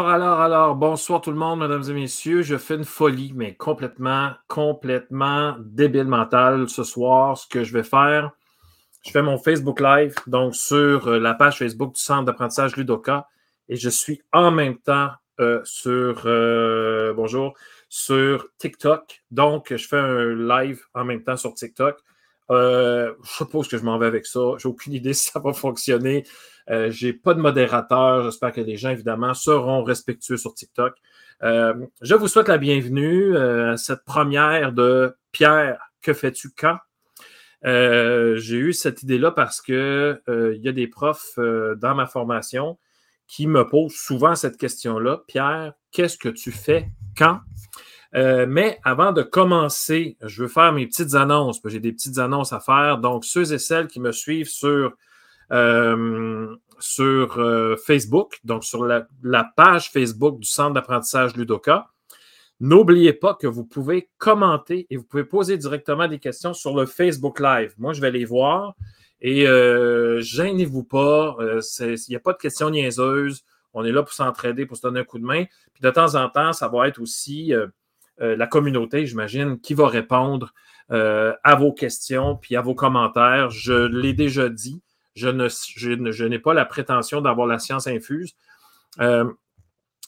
Alors, alors, alors, bonsoir tout le monde, mesdames et messieurs. Je fais une folie, mais complètement, complètement débile mental ce soir. Ce que je vais faire, je fais mon Facebook Live, donc sur euh, la page Facebook du Centre d'apprentissage Ludoka, et je suis en même temps euh, sur, euh, bonjour, sur TikTok. Donc, je fais un live en même temps sur TikTok. Je suppose que je m'en vais avec ça. J'ai aucune idée si ça va fonctionner. Euh, j'ai pas de modérateur. J'espère que les gens, évidemment, seront respectueux sur TikTok. Euh, je vous souhaite la bienvenue euh, à cette première de Pierre, que fais-tu quand? j'ai eu cette idée-là parce que il y a des profs dans ma formation qui me posent souvent cette question-là. Pierre, qu'est-ce que tu fais quand? Mais avant de commencer, je veux faire mes petites annonces. J'ai des petites annonces à faire. Donc, ceux et celles qui me suivent sur euh, sur euh, Facebook, donc sur la, page Facebook du Centre d'apprentissage Ludoka. N'oubliez pas que vous pouvez commenter et vous pouvez poser directement des questions sur le Facebook Live. Moi, je vais les voir et euh, gênez-vous pas. Il n'y a pas de questions niaiseuses. On est là pour s'entraider, pour se donner un coup de main. Puis de temps en temps, ça va être aussi la communauté, j'imagine, qui va répondre à vos questions puis à vos commentaires. Je l'ai déjà dit. Je, n'ai pas la prétention d'avoir la science infuse. Euh,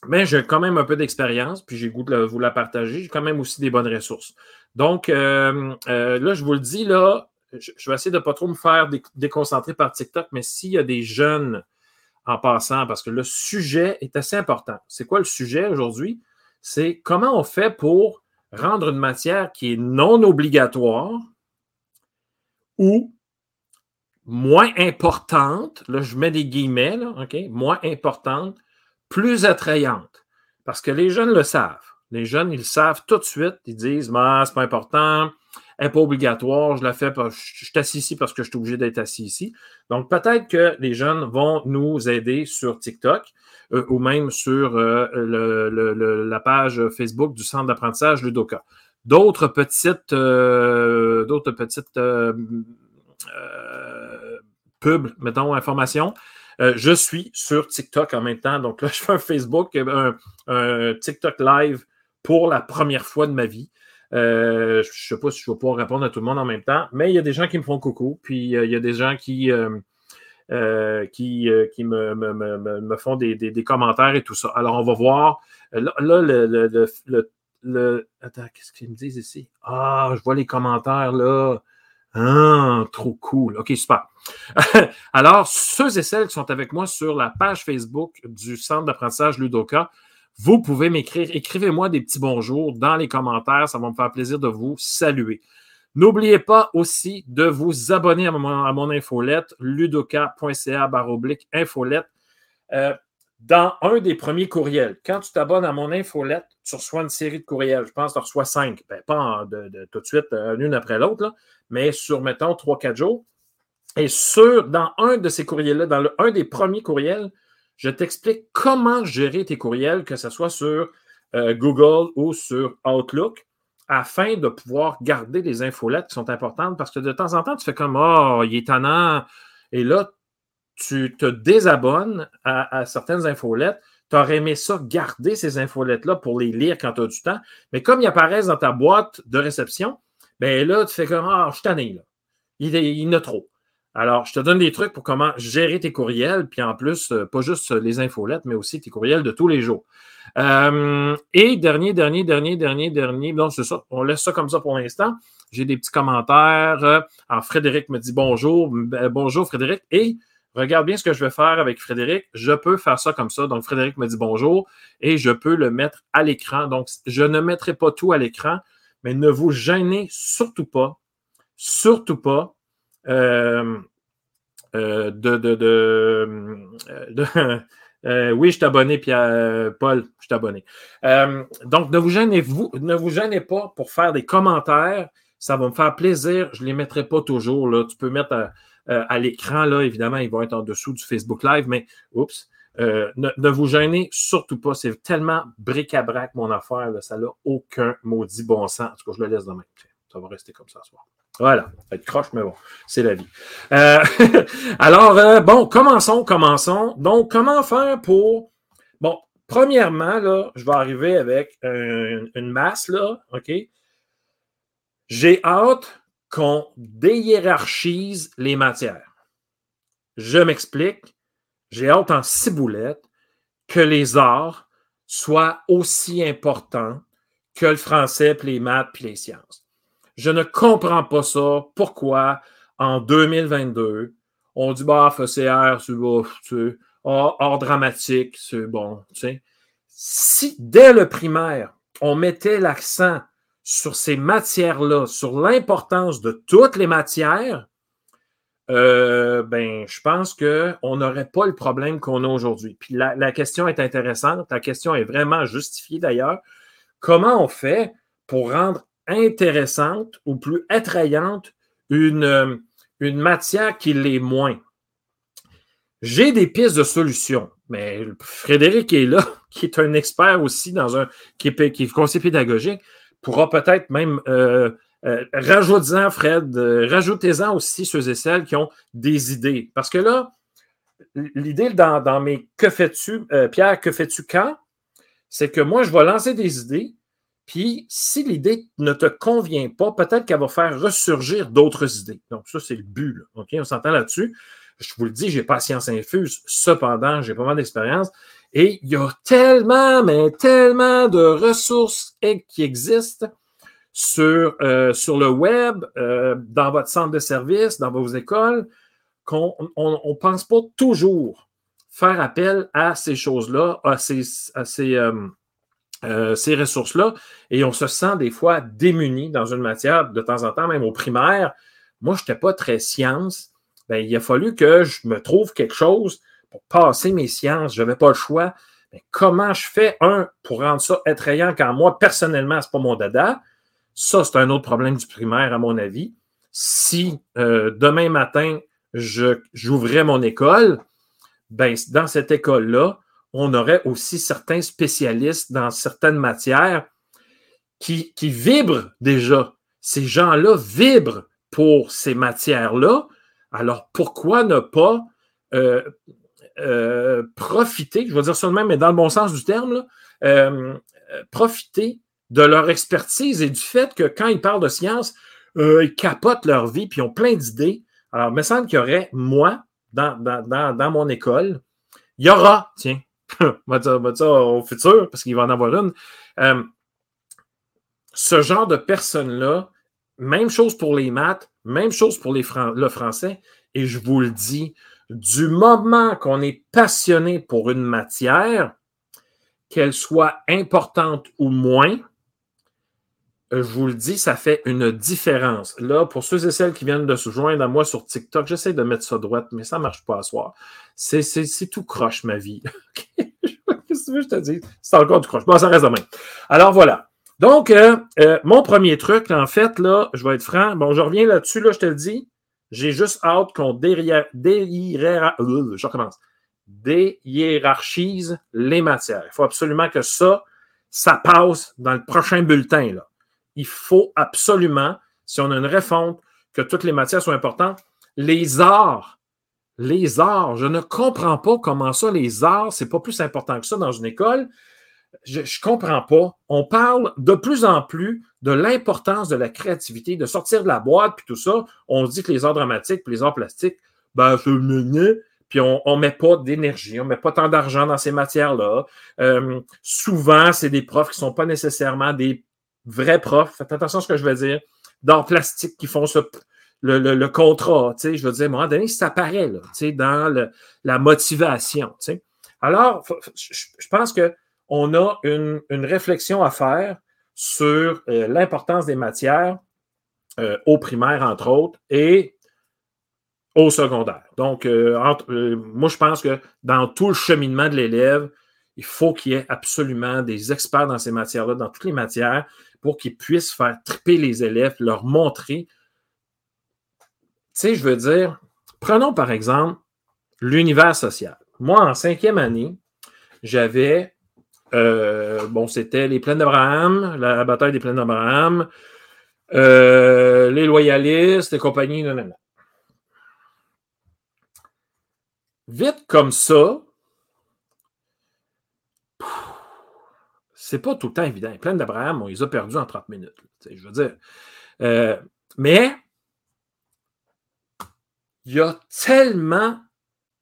mais j'ai quand même un peu d'expérience, puis j'ai goût de vous la partager. J'ai quand même aussi des bonnes ressources. Donc, euh, euh, là, je vous le dis, là, je, vais essayer de ne pas trop me faire déconcentrer par TikTok, mais s'il y a des jeunes en passant, parce que le sujet est assez important. C'est quoi le sujet aujourd'hui? C'est comment on fait pour rendre une matière qui est non obligatoire ou moins importante, là, je mets des guillemets, moins importante, plus attrayante? Parce que les jeunes le savent. Les jeunes, ils le savent tout de suite. Ils disent, ah, c'est pas important, elle n'est pas obligatoire, je la fais, je, je suis assis ici parce que je suis obligé d'être assis ici. Donc, peut-être que les jeunes vont nous aider sur TikTok euh, ou même sur euh, la page Facebook du Centre d'apprentissage Ludoka. D'autres petites, euh, d'autres petites pub, mettons, information. Euh, je suis sur TikTok en même temps. Donc là, je fais un Facebook, un, TikTok live pour la première fois de ma vie. Je ne sais pas si je vais pouvoir répondre à tout le monde en même temps, mais il y a des gens qui me font coucou, puis il y a des gens qui, qui, qui me, me, font des, des, commentaires et tout ça. Alors, on va voir. Là, le, le, le, Attends, qu'est-ce qu'ils me disent ici? Ah, je vois les commentaires là. Ah, trop cool. OK, super. Alors, ceux et celles qui sont avec moi sur la page Facebook du Centre d'apprentissage Ludoka, vous pouvez m'écrire. Écrivez-moi des petits bonjours dans les commentaires. Ça va me faire plaisir de vous saluer. N'oubliez pas aussi de vous abonner à mon, à mon infolette, ludoka.ca baroblique infolette. Euh, dans un des premiers courriels. Quand tu t'abonnes à mon infolette, tu reçois une série de courriels. Je pense que tu reçois cinq. Ben, pas tout de suite, euh, une après l'autre, mais sur, mettons, trois, quatre jours. Et sur, dans un de ces courriels-là, dans un des premiers courriels, je t'explique comment gérer tes courriels, que ce soit sur euh, Google ou sur Outlook, afin de pouvoir garder les infolettes qui sont importantes parce que de temps en temps, tu fais comme Oh, il est tannant. Et là, tu te désabonnes à, certaines infolettes. Tu aurais aimé ça, garder ces infolettes-là pour les lire quand tu as du temps. Mais comme ils apparaissent dans ta boîte de réception, ben là, tu fais comme Ah, je suis là. Il, il en a trop. Alors, je te donne des trucs pour comment gérer tes courriels, puis en plus, euh, pas juste les infolettes, mais aussi tes courriels de tous les jours. Euh, et dernier, dernier, dernier, dernier, dernier, bon, c'est ça, on laisse ça comme ça pour l'instant. J'ai des petits commentaires. Euh, alors, Frédéric me dit bonjour. Bonjour, Frédéric. Et regarde bien ce que je vais faire avec Frédéric. Je peux faire ça comme ça. Donc, Frédéric me dit bonjour et je peux le mettre à l'écran. Donc, je ne mettrai pas tout à l'écran, mais ne vous gênez surtout pas, surtout pas euh, euh, de, de, de, euh, oui, je suis abonné, Pierre, Paul, je suis abonné. donc, ne vous gênez vous, ne vous gênez pas pour faire des commentaires. Ça va me faire plaisir. Je ne les mettrai pas toujours. Là. Tu peux mettre euh, à l'écran, là, évidemment, ils vont être en dessous du Facebook Live, mais oups, euh, ne, vous gênez surtout pas. C'est tellement bric-à-brac, mon affaire. ça n'a aucun maudit bon sens. En tout cas, je le laisse demain. Ça va rester comme ça ce soir. Voilà, être croche, mais bon, c'est la vie. Euh, alors, bon, commençons, commençons. Donc, comment faire pour. Bon, premièrement, là, je vais arriver avec une masse, là, OK? J'ai hâte qu'on déhiérarchise les matières. Je m'explique. J'ai hâte en ciboulette que les arts soient aussi importants que le français, puis les maths, puis les sciences. Je ne comprends pas ça. Pourquoi? En 2022, on dit bah, FCR, c'est bon, tu hors, dramatique, c'est bon. Tu sais. Si dès le primaire, on mettait l'accent sur ces matières-là, sur l'importance de toutes les matières, euh, ben, je pense qu'on n'aurait pas le problème qu'on a aujourd'hui. Puis la, la, question est intéressante, la question est vraiment justifiée d'ailleurs. Comment on fait pour rendre intéressante ou plus attrayante une, euh, une matière qui l'est moins? J'ai des pistes de solutions, mais Frédéric est là, qui est un expert aussi dans un, qui est, qui est conseiller pédagogique, pourra peut-être même euh, euh, rajoutez-en, Fred, euh, rajoutez-en aussi ceux et celles qui ont des idées. Parce que là, l'idée dans, dans, mes que fais-tu, Pierre, que fais-tu quand? C'est que moi, je vais lancer des idées, puis si l'idée ne te convient pas, peut-être qu'elle va faire ressurgir d'autres idées. Donc, ça, c'est le but. OK? On s'entend là-dessus je vous le dis, j'ai pas science infuse. Cependant, j'ai pas mal d'expérience. Et il y a tellement, mais tellement de ressources qui existent sur, euh, le web, euh, dans votre centre de service, dans vos écoles, qu'on ne pense pas toujours faire appel à ces choses-là, à ces, à ces, euh, ces ressources-là. Et on se sent des fois démuni dans une matière, de temps en temps, même au primaire. Moi, je n'étais pas très science. Ben, il a fallu que je me trouve quelque chose pour passer mes sciences. Je n'avais pas le choix. Mais ben, comment je fais, un, pour rendre ça attrayant quand moi, personnellement, ce n'est pas mon dada? Ça, c'est un autre problème du primaire, à mon avis. Si euh, demain matin, j'ouvrais mon école, ben, dans cette école-là, on aurait aussi certains spécialistes dans certaines matières qui, vibrent déjà. Ces gens-là vibrent pour ces matières-là. Alors, pourquoi ne pas euh, euh, profiter, je vais dire ça de même, mais dans le bon sens du terme, euh, profiter de leur expertise et du fait que quand ils parlent de science, ils capotent leur vie puis ont plein d'idées. Alors, il me semble qu'il y aurait, moi, dans, dans, mon école, il y aura, tiens, on va dire, au futur, parce qu'il va en avoir une, ce genre de personnes-là, même chose pour les maths, même chose pour les le français. Et je vous le dis, du moment qu'on est passionné pour une matière, qu'elle soit importante ou moins, je vous le dis, ça fait une différence. Là, pour ceux et celles qui viennent de se joindre à moi sur TikTok, j'essaie de mettre ça droite, mais ça ne marche pas à soir. C'est tout croche, ma vie. Qu'est-ce que tu veux je te dise? C'est encore du croche. Bon, ça reste demain. Alors voilà. Donc, euh, euh, mon premier truc, en fait, là, je vais être franc. Bon, je reviens là-dessus, là, je te le dis. J'ai juste hâte qu'on déhiérarchise les matières. Il faut absolument que ça, ça passe dans le prochain bulletin. Là. Il faut absolument, si on a une refonte, que toutes les matières soient importantes. Les arts, les arts, je ne comprends pas comment ça, les arts, c'est pas plus important que ça dans une école je ne comprends pas. On parle de plus en plus de l'importance de la créativité, de sortir de la boîte, puis tout ça. On dit que les arts dramatiques, puis les arts plastiques, ben, c'est puis on ne met pas d'énergie, on ne met pas tant d'argent dans ces matières-là. Euh, souvent, c'est des profs qui ne sont pas nécessairement des vrais profs. Faites attention à ce que je veux dire. D'arts plastiques qui font ce, le, le, contrat. Je veux dire, à un moment donné, ça paraît là, dans la motivation. Alors, je pense que on a une, réflexion à faire sur euh, l'importance des matières euh, au primaire, entre autres, et au secondaire. Donc, euh, moi, je pense que dans tout le cheminement de l'élève, il faut qu'il y ait absolument des experts dans ces matières-là, dans toutes les matières, pour qu'ils puissent faire triper les élèves, leur montrer. Tu sais, je veux dire, prenons par exemple l'univers social. Moi, en cinquième année, j'avais euh, bon, c'était les plaines d'Abraham, la bataille des plaines d'Abraham, euh, les loyalistes et compagnie. Vite comme ça, C'est pas tout le temps évident. Plein d'Abraham, on les a perdus en 30 minutes. je veux dire. Euh, mais il y a tellement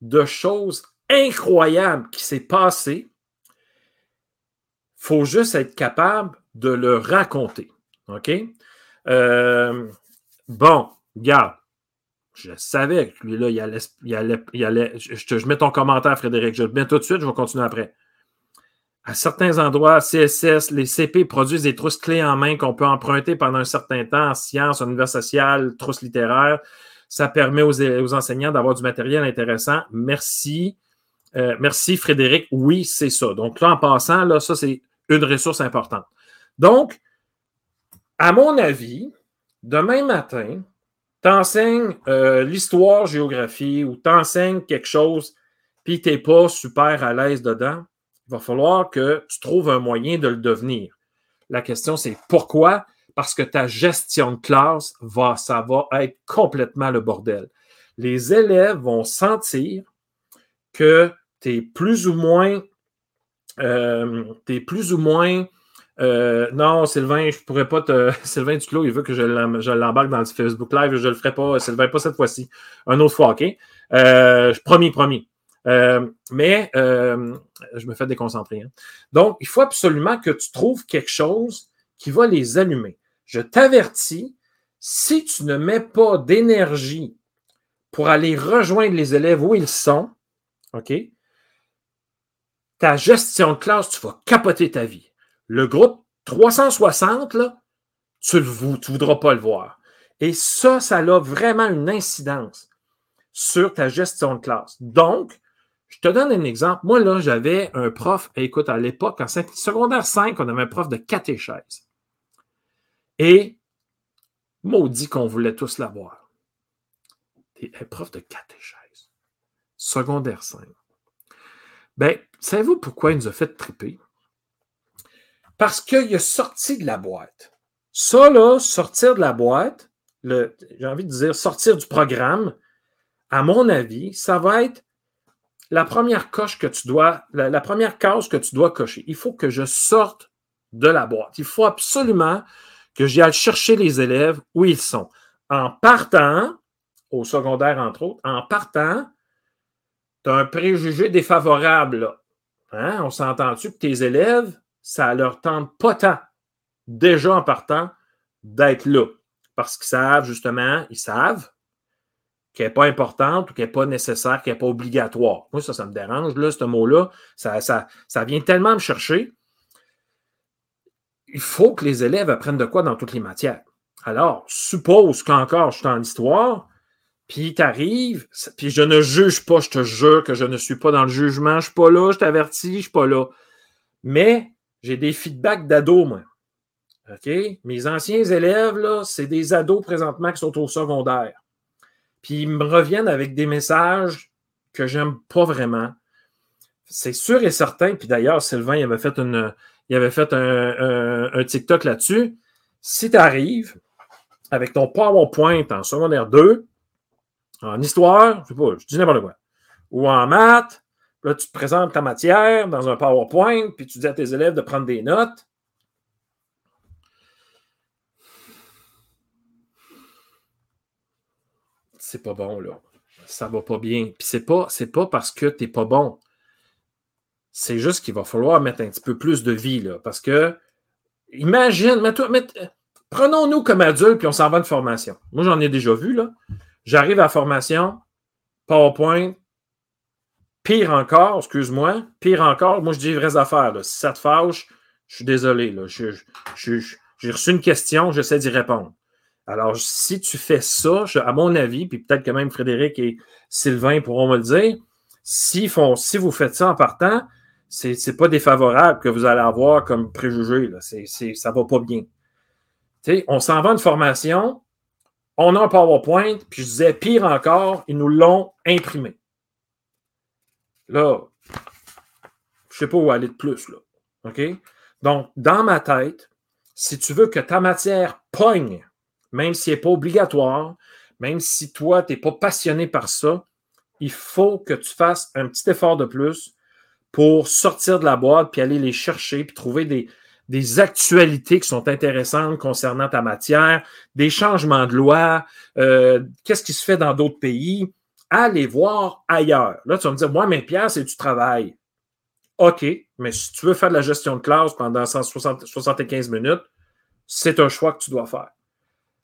de choses incroyables qui s'est passées. Il faut juste être capable de le raconter. OK? Euh, bon, regarde. Je savais que lui-là, il allait, il allait, il allait je, je, mets ton commentaire, Frédéric. Je le mets tout de suite, je vais continuer après. À certains endroits, CSS, les CP produisent des trousses clés en main qu'on peut emprunter pendant un certain temps en sciences, en univers social, trousses littéraires. Ça permet aux, enseignants d'avoir du matériel intéressant. Merci. Euh, merci, Frédéric. Oui, c'est ça. Donc là, en passant, là, ça, c'est une ressource importante. Donc, à mon avis, demain matin, tu enseignes euh, l'histoire, géographie ou tu enseignes quelque chose, puis tu n'es pas super à l'aise dedans, il va falloir que tu trouves un moyen de le devenir. La question, c'est pourquoi? parce que ta gestion de classe va, ça va être complètement le bordel. Les élèves vont sentir que tu es plus ou moins, euh, es plus ou moins, euh, non, Sylvain, je pourrais pas te. Sylvain Duclos, il veut que je l'embarque dans le Facebook Live. Je le ferai pas, Sylvain, pas cette fois-ci. Un autre fois, OK? Euh, promis, promis. Mais je me fais déconcentrer. Hein. Donc, il faut absolument que tu trouves quelque chose qui va les allumer je t'avertis, si tu ne mets pas d'énergie pour aller rejoindre les élèves où ils sont, OK, ta gestion de classe, tu vas capoter ta vie. Le groupe 360, là, tu ne voudras pas le voir. Et ça, ça a vraiment une incidence sur ta gestion de classe. Donc, je te donne un exemple. Moi, là, j'avais un prof, écoute, à l'époque, en secondaire 5, on avait un prof de catéchèse. Et maudit qu'on voulait tous l'avoir. Des prof de catéchèse. Secondaire 5. Ben, savez-vous pourquoi il nous a fait triper? Parce qu'il a sorti de la boîte. Ça, là, sortir de la boîte, j'ai envie de dire sortir du programme, à mon avis, ça va être la première coche que tu dois, la, première case que tu dois cocher. Il faut que je sorte de la boîte. Il faut absolument que j'y chercher les élèves où ils sont. En partant, au secondaire entre autres, en partant, tu as un préjugé défavorable. Hein? On s'entend-tu que tes élèves, ça leur tente pas tant, déjà en partant, d'être là? Parce qu'ils savent, justement, ils savent qu'elle n'est pas importante ou qu'elle n'est pas nécessaire, qu'elle n'est pas obligatoire. Moi, ça, ça me dérange, là, ce mot-là. Ça, ça, ça vient tellement me chercher il faut que les élèves apprennent de quoi dans toutes les matières. Alors, suppose qu'encore je suis en histoire, puis tu arrives, puis je ne juge pas, je te jure que je ne suis pas dans le jugement, je ne suis pas là, je t'avertis, je ne suis pas là. Mais j'ai des feedbacks d'ados, moi. OK? Mes anciens élèves, là, c'est des ados présentement qui sont au secondaire. Puis ils me reviennent avec des messages que j'aime pas vraiment. C'est sûr et certain, puis d'ailleurs, Sylvain il avait fait une, il avait fait un, TikTok là-dessus. Si tu arrives avec ton PowerPoint en secondaire 2, en histoire, je sais pas, je dis n'importe quoi, ou en maths, là, tu te présentes ta matière dans un PowerPoint, puis tu dis à tes élèves de prendre des notes. C'est pas bon, là. Ça va pas bien. Puis c'est pas, pas parce que tu n'es pas bon. C'est juste qu'il va falloir mettre un petit peu plus de vie, là, parce que, imagine, prenons-nous comme adultes, puis on s'en va de formation. Moi, j'en ai déjà vu, là. J'arrive à formation, PowerPoint, pire encore, excuse-moi, pire encore, moi, je dis vraies affaires, là. Si ça te fâche, je suis désolé, là. j'ai reçu une question, j'essaie d'y répondre. Alors, si tu fais ça, à mon avis, puis peut-être que même Frédéric et Sylvain pourront me le dire, si, font, si vous faites ça en partant, c'est n'est pas défavorable que vous allez avoir comme préjugé. Là. C'est, ça va pas bien. on s'en va une formation, on a un PowerPoint, puis je disais, pire encore, ils nous l'ont imprimé. Là, je sais pas où aller de plus. Là. Donc, dans ma tête, si tu veux que ta matière pogne, même si elle n'est pas obligatoire, même si toi, tu n'es pas passionné par ça, il faut que tu fasses un petit effort de plus pour sortir de la boîte, puis aller les chercher, puis trouver des, des actualités qui sont intéressantes concernant ta matière, des changements de loi, euh, qu'est-ce qui se fait dans d'autres pays, allez voir ailleurs. Là, tu vas me dire, moi, mais Pierre, c'est du travail. OK, mais si tu veux faire de la gestion de classe pendant 175 minutes, c'est un choix que tu dois faire.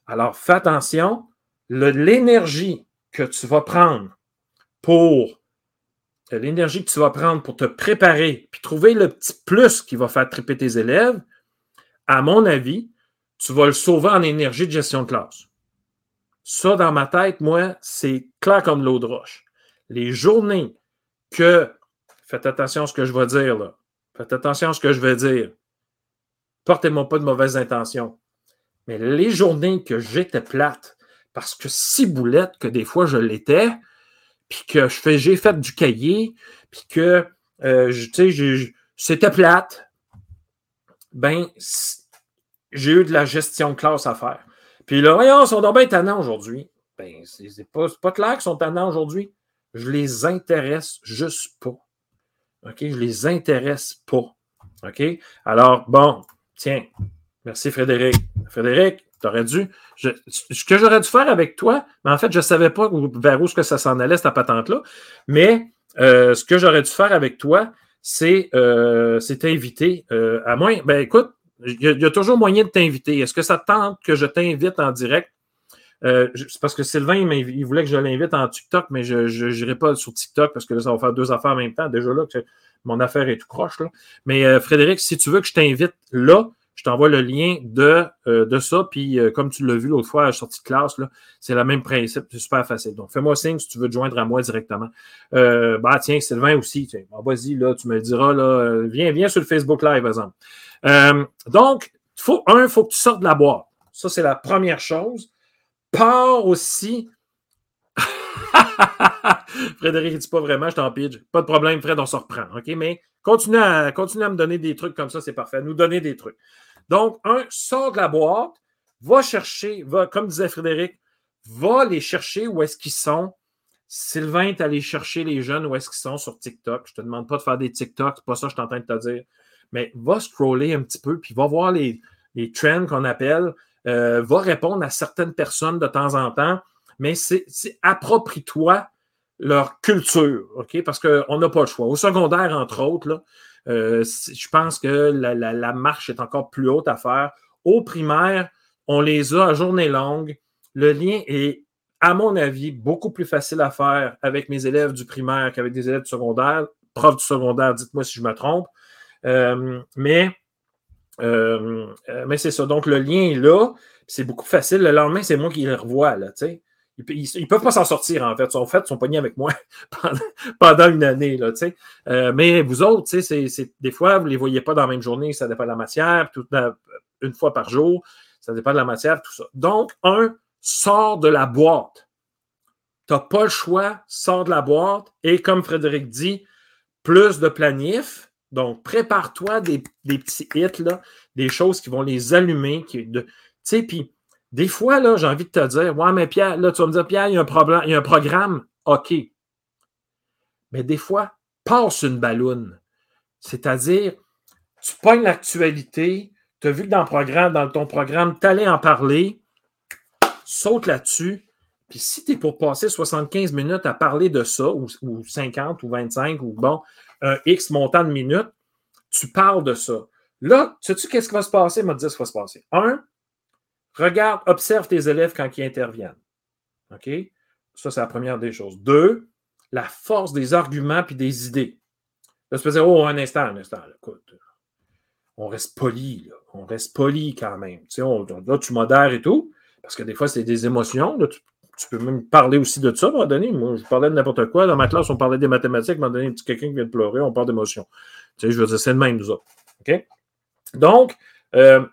Alors, fais attention, l'énergie que tu vas prendre pour l'énergie que tu vas prendre pour te préparer, puis trouver le petit plus qui va faire triper tes élèves, à mon avis, tu vas le sauver en énergie de gestion de classe. Ça, dans ma tête, moi, c'est clair comme l'eau de roche. Les journées que, faites attention à ce que je vais dire, là. Faites attention à ce que je vais dire. Portez-moi pas de mauvaises intentions. Mais les journées que j'étais plate, parce que si boulette que des fois je l'étais, puis que j'ai fait du cahier, puis que euh, c'était plate, ben, j'ai eu de la gestion de classe à faire. Puis là, voyons, ils sont donc bien tannants aujourd'hui. Ben, c'est pas, pas clair qu'ils sont tannants aujourd'hui. Je les intéresse juste pas. OK? Je les intéresse pas. OK? Alors, bon, tiens, merci Frédéric. Frédéric, tu aurais dû. ce que j'aurais dû faire avec toi, mais en fait, je ne savais pas vers où que ça s'en allait, cette patente-là. Mais euh, ce que j'aurais dû faire avec toi, c'est euh, t'inviter. Euh, à moins, ben écoute, il y, a toujours moyen de t'inviter. Est-ce que ça tente que je t'invite en direct? C'est parce que Sylvain, il voulait que je l'invite en TikTok, mais je n'irai pas sur TikTok parce que là, ça va faire deux affaires en même temps. Déjà là, mon affaire est tout croche. Mais Frédéric, si tu veux que je t'invite là, je t'envoie le lien de, euh, de ça. Puis, euh, comme tu l'as vu l'autre fois à la sortie de classe, c'est le même principe. C'est super facile. Donc, fais-moi signe si tu veux te joindre à moi directement. Euh, bah, tiens, Sylvain aussi. Tiens, vas-y, là, tu me le diras. Là, viens, viens sur le Facebook Live, par exemple. donc, faut, un, il faut que tu sortes de la boîte. Ça, c'est la première chose. Pars aussi. Frédéric, il dit pas vraiment, je t'en pige. Pas de problème, Fred, on se reprend. OK? Mais continue à, continue à me donner des trucs comme ça, c'est parfait. Nous donner des trucs. Donc, un, sort de la boîte, va chercher, va, comme disait Frédéric, va les chercher où est-ce qu'ils sont. Sylvain est allé chercher les jeunes où est-ce qu'ils sont sur TikTok. Je ne te demande pas de faire des TikTok, c'est pas ça que je suis en train de te dire. Mais va scroller un petit peu, puis va voir les, les trends qu'on appelle, euh, va répondre à certaines personnes de temps en temps, mais c'est approprie-toi leur culture, OK? Parce qu'on n'a pas le choix. Au secondaire, entre autres, là, euh, je pense que la, marche est encore plus haute à faire. Au primaire, on les a à journée longue. Le lien est, à mon avis, beaucoup plus facile à faire avec mes élèves du primaire qu'avec des élèves du secondaire. Prof du secondaire, dites-moi si je me trompe. Euh, mais euh, mais c'est ça. Donc, le lien est là. C'est beaucoup facile. Le lendemain, c'est moi qui le revois. Là, ils ne peuvent pas s'en sortir, en fait. En fait, ils sont pognés avec moi pendant, une année. Là, euh, mais vous autres, des fois, vous ne les voyez pas dans la même journée, ça dépend de la matière, une fois par jour, ça dépend de la matière, tout ça. Donc, un, sort de la boîte. Tu n'as pas le choix, sors de la boîte. Et comme Frédéric dit, plus de planif. Donc, prépare-toi des, petits hits, là, des choses qui vont les allumer. Qui, sais, puis des fois, là, j'ai envie de te dire, ouais, mais Pierre, là, tu vas me dire, Pierre, il y a un problème, il y a un programme. OK. Mais des fois, passe une balloune. C'est-à-dire, tu pognes l'actualité, tu as vu que dans, le programme, dans ton programme, tu allais en parler, saute là-dessus. Puis si tu es pour passer 75 minutes à parler de ça, ou, 50 ou 25, ou bon, un X montant de minutes, tu parles de ça. Là, sais-tu qu'est-ce qui va se passer? Il m'a dit ce qui va se passer. Un, Regarde, observe tes élèves quand ils interviennent. OK? Ça, c'est la première des choses. Deux, la force des arguments puis des idées. Là, tu peux dire, oh, un instant, un instant, écoute, on reste poli, là. on reste poli quand même. Tu sais, là, tu modères et tout, parce que des fois, c'est des émotions. tu, peux même parler aussi de ça, à un moment donné. Moi, je parlais de n'importe quoi. Dans ma classe, on parlait des mathématiques. À un moment donné, quelqu'un qui vient de pleurer, on parle d'émotions. Tu sais, je veux dire, c'est le même, nous autres. OK? Donc, euh,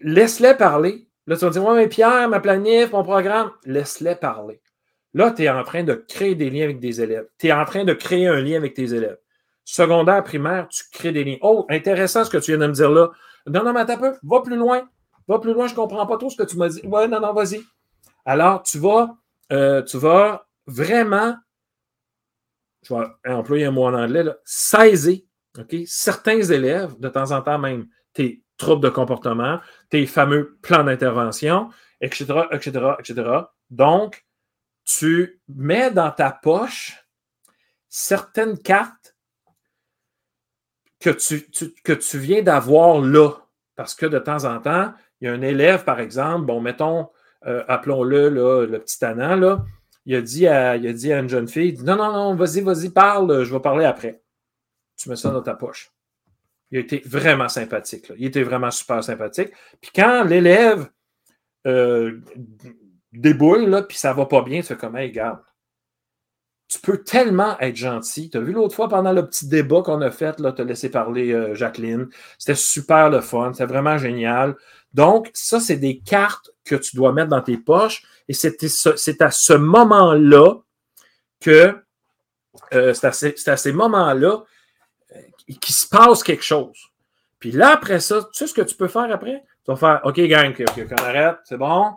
laisse-les parler. Là, tu vas dire, ouais, mais Pierre, ma planif, mon programme, laisse-les parler. Là, tu es en train de créer des liens avec des élèves. Tu es en train de créer un lien avec tes élèves. Secondaire, primaire, tu crées des liens. Oh, intéressant ce que tu viens de me dire là. Non, non, mais attends peu, va plus loin. Va plus loin, je ne comprends pas trop ce que tu m'as dit. Ouais, non, non, vas-y. Alors, tu vas, euh, tu vas vraiment je vais employer un mot en anglais, là, saisir certains élèves, de temps en temps même, tes troubles de comportement, tes fameux plans d'intervention, etc., etc., etc. Donc, tu mets dans ta poche certaines cartes que tu, viens d'avoir là. Parce que de temps en temps, il y a un élève, par exemple, bon, mettons, euh, appelons-le le petit Anna, là, il à, il a dit à une jeune fille, non, non, non, vas-y, vas-y, parle, je vais parler après. Tu mets ça dans ta poche. Il a été vraiment sympathique. Il était vraiment super sympathique. Puis quand l'élève euh, déboule, là, puis ça va pas bien, tu fais comme, hey, garde. Tu peux tellement être gentil. Tu as vu l'autre fois pendant le petit débat qu'on a fait, tu as laissé parler euh, Jacqueline. C'était super le fun. C'était vraiment génial. Donc, ça, c'est des cartes que tu dois mettre dans tes poches. Et c'est à ce moment-là que, euh, c'est à, ces moments-là qu'il se passe quelque chose. Puis là, après ça, tu sais ce que tu peux faire après? Tu vas faire OK, gang, OK, on arrête, c'est bon.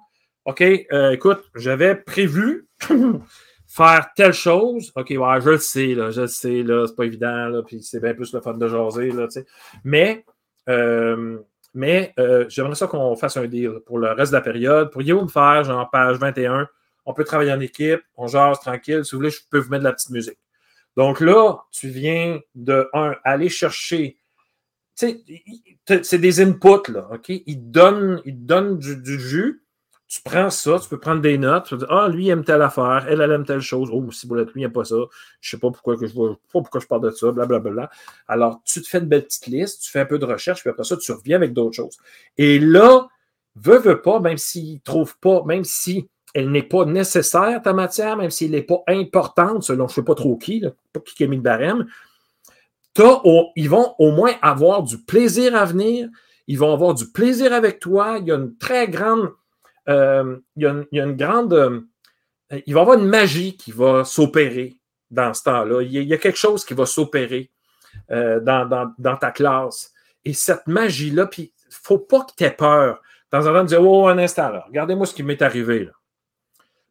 OK, euh, écoute, j'avais prévu faire telle chose. OK, ouais, je le sais, là, je le sais, là, c'est pas évident, là, puis c'est bien plus le fun de jaser, là, tu sais. Mais, euh, mais euh, j'aimerais ça qu'on fasse un deal pour le reste de la période. Pourriez-vous me faire, genre, page 21, on peut travailler en équipe, on jase tranquille. Si vous voulez, je peux vous mettre de la petite musique. Donc là, tu viens de, un, aller chercher. C'est des inputs, là, OK? Ils te donnent, ils donnent du, jus. Tu prends ça, tu peux prendre des notes. Tu vas dire, ah, lui, il aime telle affaire, elle, elle aime telle chose. Oh, si lui, il n'aime pas ça. Je ne sais pas pourquoi que je pas pourquoi je parle de ça, blablabla. Alors, tu te fais une belle petite liste, tu fais un peu de recherche, puis après ça, tu reviens avec d'autres choses. Et là, veux, veux pas, même s'ils ne trouvent pas, même si elle n'est pas nécessaire, ta matière, même si elle n'est pas importante, selon je ne sais pas trop qui, pas qui a mis le barème, ils vont au moins avoir du plaisir à venir, ils vont avoir du plaisir avec toi, il y a une très grande, euh, il, y a une, grande, euh, il va y avoir une magie qui va s'opérer dans ce temps-là, il, y a quelque chose qui va s'opérer euh, dans, ta classe. Et cette magie-là, il ne faut pas que tu aies peur. De temps en temps, dire, oh, un instant, regardez-moi ce qui m'est arrivé. Là.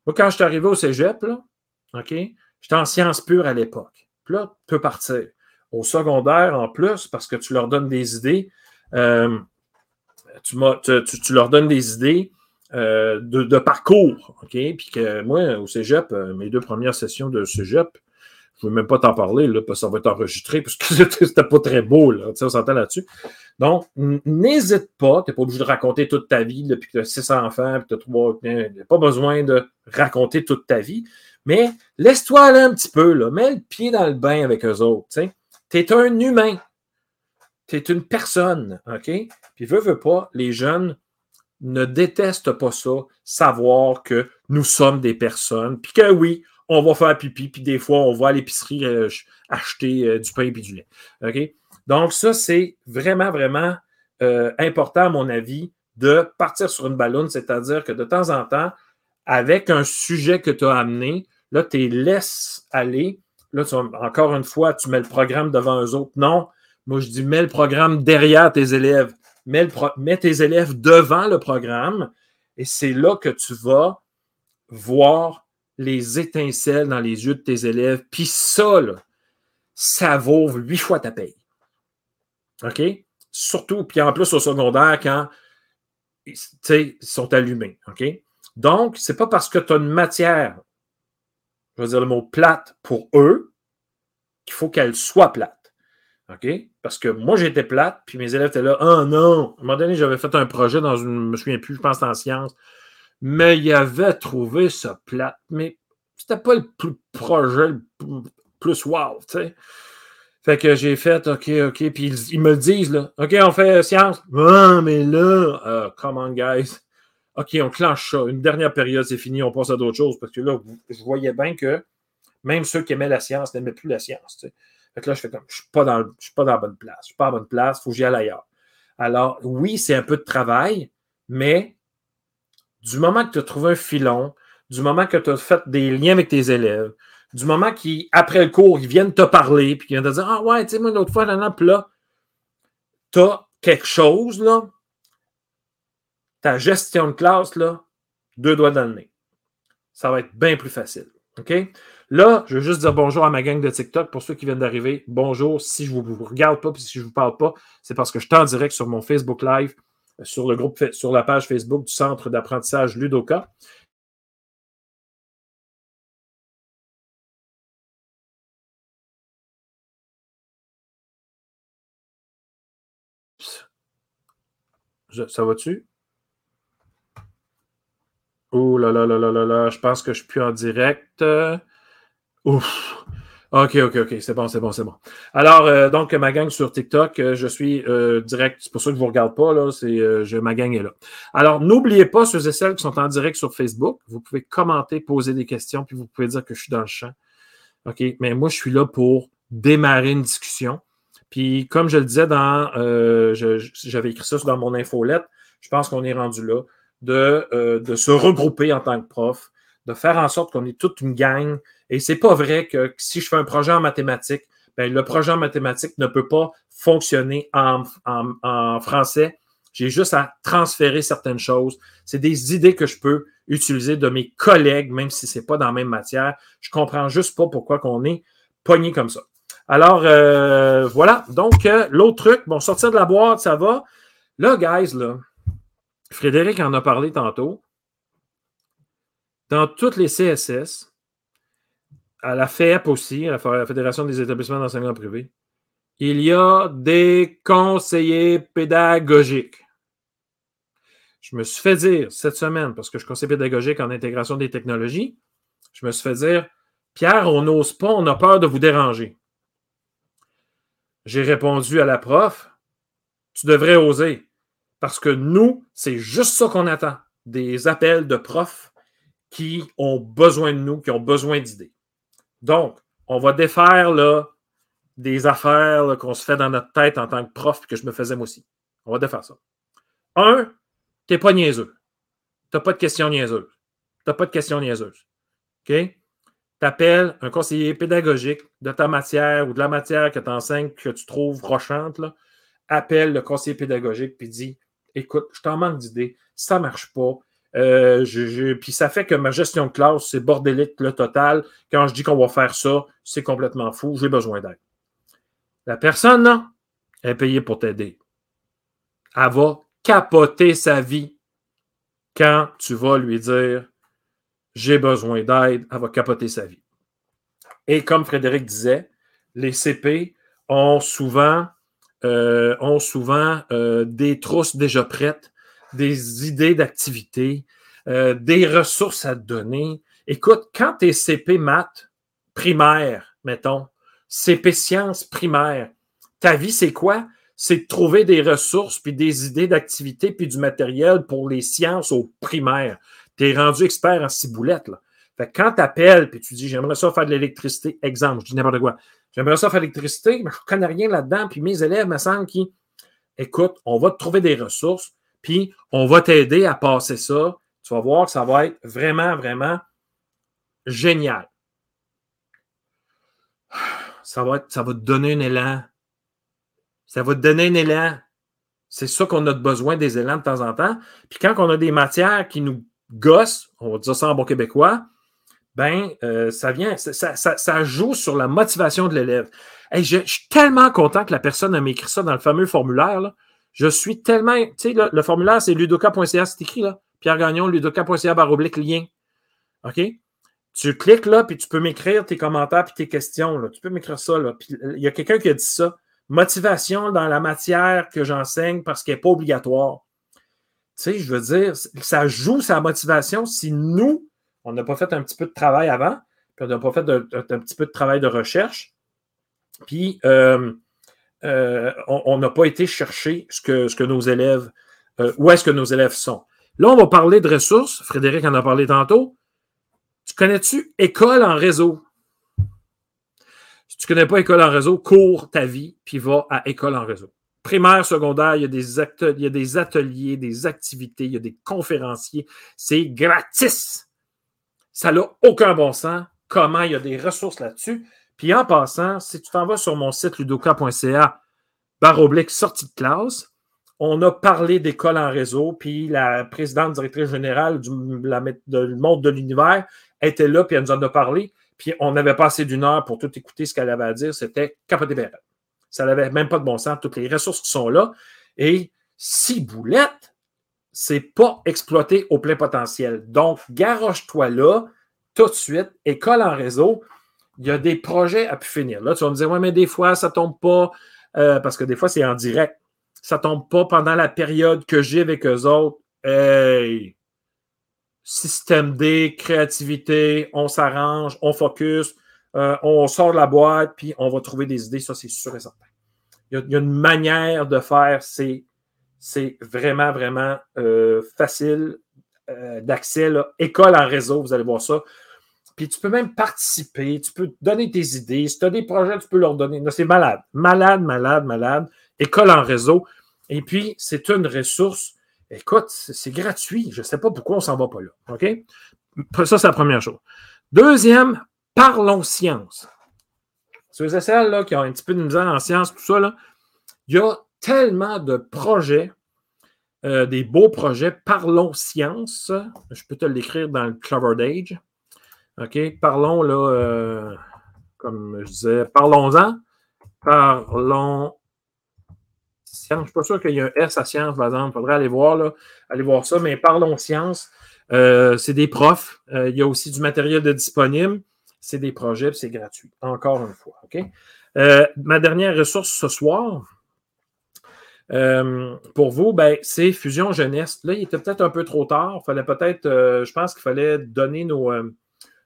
Moi, quand je suis arrivé au cégep, là, OK, j'étais en sciences pures à l'époque. Puis là, tu peux partir. Au secondaire, en plus, parce que tu leur donnes des idées, euh, tu, leur donnes des idées euh, de, parcours. OK? Puis que moi, au cégep, euh, mes deux premières sessions de cégep, je ne veux même pas t'en parler, là, parce que ça va être enregistré, parce que c'était pas très beau, là, on s'entend là-dessus. Donc, n'hésite pas, tu n'es pas obligé de raconter toute ta vie, depuis que tu as six enfants, puis tu as trois. Pas besoin de raconter toute ta vie, mais laisse-toi aller un petit peu, là, mets le pied dans le bain avec eux autres. Tu es un humain. Tu es une personne, OK? Puis veux, veux pas, les jeunes ne détestent pas ça, savoir que nous sommes des personnes, puis que oui, on va faire pipi, puis des fois, on va à l'épicerie euh, acheter euh, du pain et du lait. OK? Donc, ça, c'est vraiment, vraiment euh, important, à mon avis, de partir sur une ballonne, c'est-à-dire que de temps en temps, avec un sujet que tu as amené, là, tu laisses aller. Là, encore une fois, tu mets le programme devant eux autres. Non, moi, je dis, mets le programme derrière tes élèves. Mets, mets tes élèves devant le programme et c'est là que tu vas voir les étincelles dans les yeux de tes élèves. Puis ça, ça vaut huit fois ta paye. OK? Surtout, puis en plus au secondaire, quand ils sont allumés. OK? Donc, ce n'est pas parce que tu as une matière, je veux dire le mot plate pour eux, qu'il faut qu'elle soit plate. OK? Parce que moi, j'étais plate, puis mes élèves étaient là. Oh non! À un moment donné, j'avais fait un projet dans une. Je me souviens plus, je pense en sciences mais il avait trouvé ça plate. Mais c'était pas le plus projet le plus wow, tu sais. Fait que j'ai fait, OK, OK. Puis ils, me disent, là, OK, on fait science. Ah, mais là, uh, come on, guys. OK, on clenche ça. Une dernière période, c'est fini, on passe à d'autres choses. Parce que là, je voyais bien que même ceux qui aimaient la science n'aimaient plus la science. Tu. Fait que là, je fais comme, je suis pas dans, je suis pas dans la bonne place. Je suis pas à la bonne place, faut que j'y aille ailleurs. Alors, oui, c'est un peu de travail, mais du moment que tu as trouvé un filon, du moment que tu as fait des liens avec tes élèves, du moment qu'après le cours, ils viennent te parler, puis qu'ils viennent te dire Ah ouais, tu sais, moi, l'autre fois, là, là, là, tu as quelque chose, là, ta gestion de classe, là, deux doigts dans le nez. Ça va être bien plus facile. OK? Là, je veux juste dire bonjour à ma gang de TikTok. Pour ceux qui viennent d'arriver, bonjour. Si je ne vous, regarde pas, puis si je ne vous parle pas, c'est parce que je suis en direct sur mon Facebook Live, sur le groupe, sur la page Facebook du Centre d'apprentissage Ludoka. ça va-tu? Oh là là là là là là, je pense que je suis plus en direct. Ouf. OK, OK, OK, c'est bon, c'est bon, c'est bon. Alors, euh, donc, ma gang sur TikTok, euh, je suis euh, direct, c'est pour ça que je ne vous regarde pas, là, c'est, je, ma gang est là. Alors, n'oubliez pas, ceux et celles qui sont en direct sur Facebook, vous pouvez commenter, poser des questions, puis vous pouvez dire que je suis dans le champ. OK, mais moi, je suis là pour démarrer une discussion. Puis, comme je le disais dans, j'avais écrit ça dans mon infolette, je pense qu'on est rendu là, de, de se regrouper en tant que prof, de faire en sorte qu'on ait toute une gang. Et c'est pas vrai que si je fais un projet en mathématiques, ben, le projet en mathématiques ne peut pas fonctionner en, en français. J'ai juste à transférer certaines choses. C'est des idées que je peux utiliser de mes collègues, même si ce n'est pas dans la même matière. Je comprends juste pas pourquoi on est pogné comme ça. Alors, euh, voilà. Donc, euh, l'autre truc, bon, sortir de la boîte, ça va. Là, guys, là, Frédéric en a parlé tantôt. Dans toutes les CSS, à la FEP aussi, la Fédération des établissements d'enseignement privé, il y a des conseillers pédagogiques. Je me suis fait dire cette semaine, parce que je suis pédagogique en intégration des technologies, je me suis fait dire Pierre, on n'ose pas, on a peur de vous déranger. J'ai répondu à la prof Tu devrais oser. Parce que nous, c'est juste ça qu'on attend des appels de profs qui ont besoin de nous, qui ont besoin d'idées. Donc, on va défaire là, des affaires qu'on se fait dans notre tête en tant que prof que je me faisais moi aussi. On va défaire ça. Un, tu n'es pas niaiseux. Tu n'as pas de questions niaiseuses. Tu n'as pas de questions niaiseuses. OK? Tu appelles un conseiller pédagogique de ta matière ou de la matière que tu enseignes que tu trouves rochante. Appelle le conseiller pédagogique puis dis Écoute, je t'en manque d'idées, ça ne marche pas, euh, puis ça fait que ma gestion de classe, c'est bordélique le total. Quand je dis qu'on va faire ça, c'est complètement fou. J'ai besoin d'aide. La personne, non, elle est payée pour t'aider. Elle va capoter sa vie quand tu vas lui dire j'ai besoin d'aide. Elle va capoter sa vie. Et comme Frédéric disait, les CP ont souvent, euh, ont souvent euh, des trousses déjà prêtes des idées d'activité, euh, des ressources à te donner. Écoute, quand tu es CP maths primaire, mettons, CP sciences primaire, ta vie, c'est quoi? C'est de trouver des ressources, puis des idées d'activité, puis du matériel pour les sciences au primaire. Tu es rendu expert en ciboulette. Là. Fait quand tu appelles, puis tu dis, j'aimerais ça faire de l'électricité, exemple, je dis n'importe quoi. J'aimerais ça faire de l'électricité, mais je ne connais rien là-dedans, puis mes élèves me semblent qu'ils, écoute, on va te trouver des ressources, puis on va t'aider à passer ça. Tu vas voir que ça va être vraiment, vraiment génial. Ça va, ça va te donner un élan. Ça va te donner un élan. C'est ça qu'on a besoin des élans de temps en temps. Puis quand on a des matières qui nous gossent, on va dire ça en bon québécois, ben, euh, ça vient, ça, joue sur la motivation de l'élève. Je, suis tellement content que la personne a écrit ça dans le fameux formulaire. Je suis tellement. Tu sais, le, formulaire, c'est ludoka.ca, c'est écrit là. Pierre Gagnon, ludoka.ca baroblique lien. OK? Tu cliques là, puis tu peux m'écrire tes commentaires puis tes questions. Là. Tu peux m'écrire ça. Là. Puis, il y a quelqu'un qui a dit ça. Motivation dans la matière que j'enseigne parce qu'elle n'est pas obligatoire. Tu sais, je veux dire, ça joue sa motivation si nous, on n'a pas fait un petit peu de travail avant, puis on n'a pas fait un, petit peu de travail de recherche. Puis, euh, euh, on n'a pas été chercher ce que, nos élèves, euh, où est-ce que nos élèves sont. Là, on va parler de ressources. Frédéric en a parlé tantôt. Tu connais-tu école en réseau? Si tu ne connais pas école en réseau, cours ta vie, puis va à école en réseau. Primaire, secondaire, il y, a des il y a des ateliers, des activités, il y a des conférenciers. C'est gratis. Ça n'a aucun bon sens. Comment il y a des ressources là-dessus? Puis en passant, si tu t'en vas sur mon site ludoka.ca, barre oblique sortie de classe, on a parlé d'école en réseau, puis la présidente directrice générale du, monde de l'univers était là, puis elle nous en a parlé. puis on n'avait pas assez d'une heure pour tout écouter ce qu'elle avait à dire. C'était capoté Ça n'avait même pas de bon sens. Toutes les ressources qui sont là. Et si boulette, c'est pas exploité au plein potentiel. Donc, garoche-toi là, tout de suite, école en réseau. Il y a des projets à pu finir. Là, tu vas me dire, ouais, mais des fois, ça tombe pas, euh, parce que des fois, c'est en direct. Ça tombe pas pendant la période que j'ai avec eux autres. Hey! Système D, créativité, on s'arrange, on focus, euh, on sort de la boîte, puis on va trouver des idées, ça, c'est sûr et certain. Il y, a, une manière de faire, c'est, c'est vraiment, vraiment euh, facile d'accès. École en réseau, vous allez voir ça. Puis tu peux même participer, tu peux donner tes idées. Si tu as des projets, tu peux leur donner. C'est malade. Malade, malade, malade. École en réseau. Et puis, c'est une ressource. Écoute, c'est gratuit. Je ne sais pas pourquoi on ne s'en va pas là. OK? Ça, c'est la première chose. Deuxième, parlons science. Ceux et celles là, qui ont un petit peu de misère en science, tout ça, là, il y a tellement de projets, euh, des beaux projets. Parlons science. Je peux te l'écrire dans le Clover Dage. OK? Parlons, là, euh, comme je disais, parlons-en. Parlons science. Je ne suis pas sûr qu'il y ait un S à science, par exemple. Il faudrait aller voir, là, aller voir ça, mais parlons science. Euh, c'est des profs. Euh, il y a aussi du matériel de disponible. C'est des projets, c'est gratuit. Encore une fois. OK? ma dernière ressource ce soir, pour vous, ben, c'est Fusion Jeunesse. Là, il était peut-être un peu trop tard. Fallait peut-être, je pense qu'il fallait donner nos,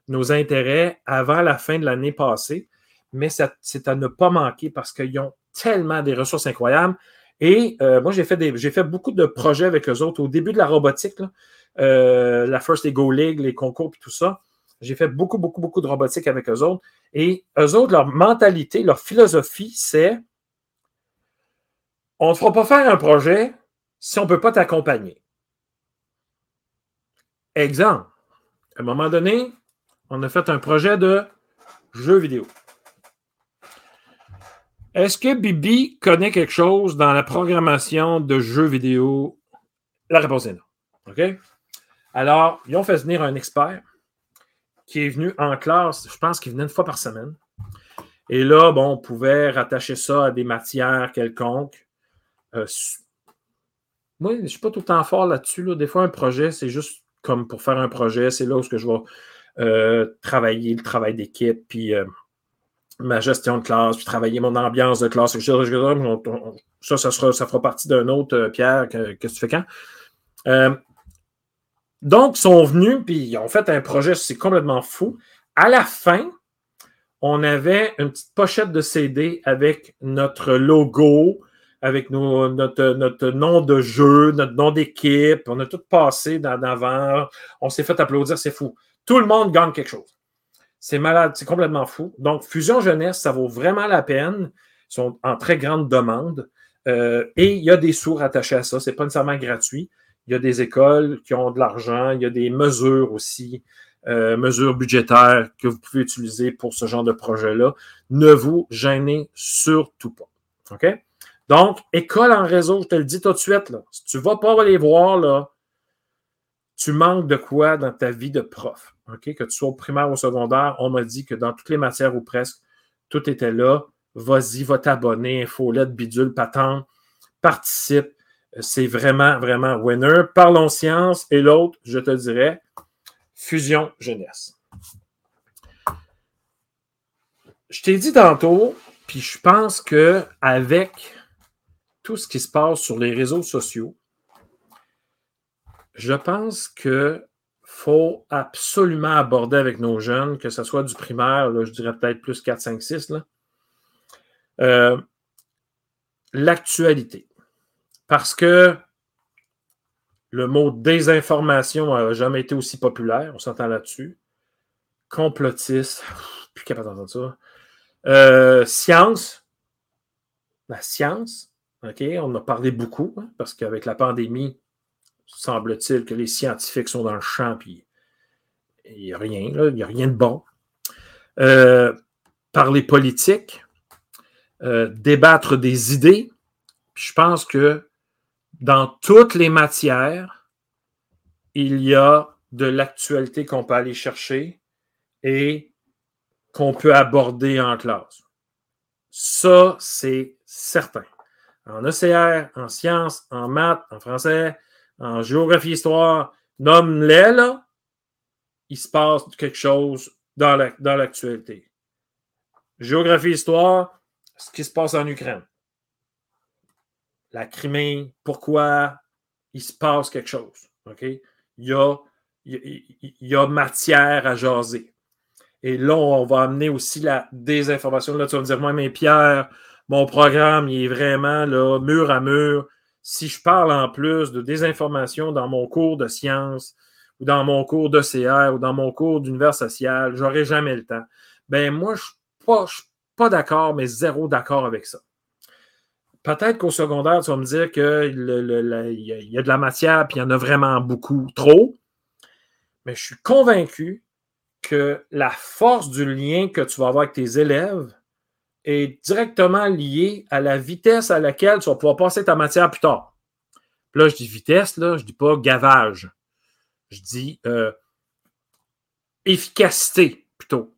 nos intérêts avant la fin de l'année passée, mais c'est à ne pas manquer parce qu'ils ont tellement des ressources incroyables. Et euh, moi, j'ai fait, fait beaucoup de projets avec eux autres au début de la robotique, euh, la First Ego League, les concours et tout ça. J'ai fait beaucoup, beaucoup, beaucoup de robotique avec eux autres. Et eux autres, leur mentalité, leur philosophie, c'est on ne fera pas faire un projet si on ne peut pas t'accompagner. Exemple, à un moment donné, on a fait un projet de jeu vidéo. Est-ce que Bibi connaît quelque chose dans la programmation de jeux vidéo? La réponse est non. OK? Alors, ils ont fait venir un expert qui est venu en classe, je pense qu'il venait une fois par semaine. Et là, bon, on pouvait rattacher ça à des matières quelconques. Euh, moi, je ne suis pas tout le temps fort là-dessus. Des fois, un projet, c'est juste comme pour faire un projet, c'est là où je vais travailler le travail d'équipe, puis euh, ma gestion de classe, puis travailler mon ambiance de classe. Ça, ça, sera, ça fera partie d'un autre, euh, Pierre, qu'est-ce que tu fais quand? donc, ils sont venus, puis ils ont fait un projet, c'est complètement fou. À la fin, on avait une petite pochette de CD avec notre logo, avec notre, notre, nom de jeu, notre nom d'équipe. On a tout passé d'avant. On s'est fait applaudir, c'est fou. Tout le monde gagne quelque chose. C'est malade, c'est complètement fou. Donc, Fusion Jeunesse, ça vaut vraiment la peine. Ils sont en très grande demande. Euh, et il y a des sourds attachés à ça. Ce n'est pas nécessairement gratuit. Il y a des écoles qui ont de l'argent. Il y a des mesures aussi, euh, mesures budgétaires que vous pouvez utiliser pour ce genre de projet-là. Ne vous gênez surtout pas. OK? Donc, école en réseau, je te le dis tout de suite, là, si tu ne vas pas aller voir, là, tu manques de quoi dans ta vie de prof? Ok Que tu sois au primaire ou au secondaire, on m'a dit que dans toutes les matières ou presque, tout était là. Vas-y, va t'abonner, infolette, bidule, patente, participe. C'est vraiment, vraiment winner. Parlons science. Et l'autre, je te dirais, fusion jeunesse. Je t'ai dit tantôt, puis je pense qu'avec tout ce qui se passe sur les réseaux sociaux, je pense qu'il faut absolument aborder avec nos jeunes, que ce soit du primaire, je dirais peut-être plus 4, 5, 6, l'actualité. Parce que le mot désinformation n'a jamais été aussi populaire, on s'entend là-dessus. Complotiste, plus capable d'entendre ça. Euh, science, la science, OK, on a parlé beaucoup, hein, parce qu'avec la pandémie, semble-t-il que les scientifiques sont dans le champ, puis il n'y a rien, il n'y a rien de bon. Euh, parler politique, euh, débattre des idées. je pense que dans toutes les matières, il y a de l'actualité qu'on peut aller chercher et qu'on peut aborder en classe. Ça, c'est certain. En ECR, en sciences, en maths, en français, en géographie, histoire, nomme-les, là, il se passe quelque chose dans l'actualité. géographie, histoire, ce qui se passe en Ukraine. La Crimée, pourquoi il se passe quelque chose. Il y a, il y a matière à jaser. Et là, on va amener aussi la désinformation. Là, tu vas me dire, moi, mais Pierre, mon programme, il est vraiment là, mur à mur. Si je parle en plus de désinformation dans mon cours de sciences, ou dans mon cours d'OCR, ou dans mon cours d'univers social, j'aurai jamais le temps. Ben, moi, je ne suis pas d'accord, mais zéro d'accord avec ça. Peut-être qu'au secondaire, tu vas me dire qu'il y, a de la matière, puis il y en a vraiment beaucoup, trop. Mais je suis convaincu que la force du lien que tu vas avoir avec tes élèves est directement liée à la vitesse à laquelle tu vas pouvoir passer ta matière plus tard. là, je dis vitesse, là, je ne dis pas gavage. Je dis euh, efficacité plutôt.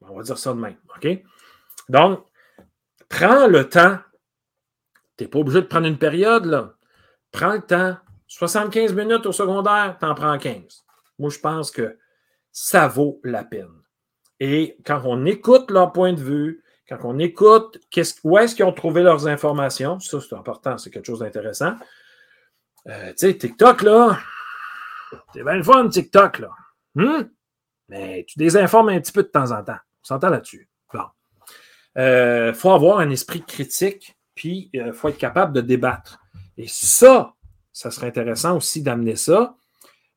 On va dire ça de même. Donc, prends le temps tu n'es pas obligé de prendre une période, là. Prends le temps. 75 minutes au secondaire, tu en prends 15. Moi, je pense que ça vaut la peine. Et quand on écoute leur point de vue, quand on écoute où est-ce qu'ils ont trouvé leurs informations, ça c'est important, c'est quelque chose d'intéressant. Euh, tu sais, TikTok, là, c'est bien le fun, TikTok, là. Hmm? Mais tu désinformes un petit peu de temps en temps. On s'entend là-dessus. Il euh, faut avoir un esprit critique puis il euh, faut être capable de débattre. Et ça, ça serait intéressant aussi d'amener ça.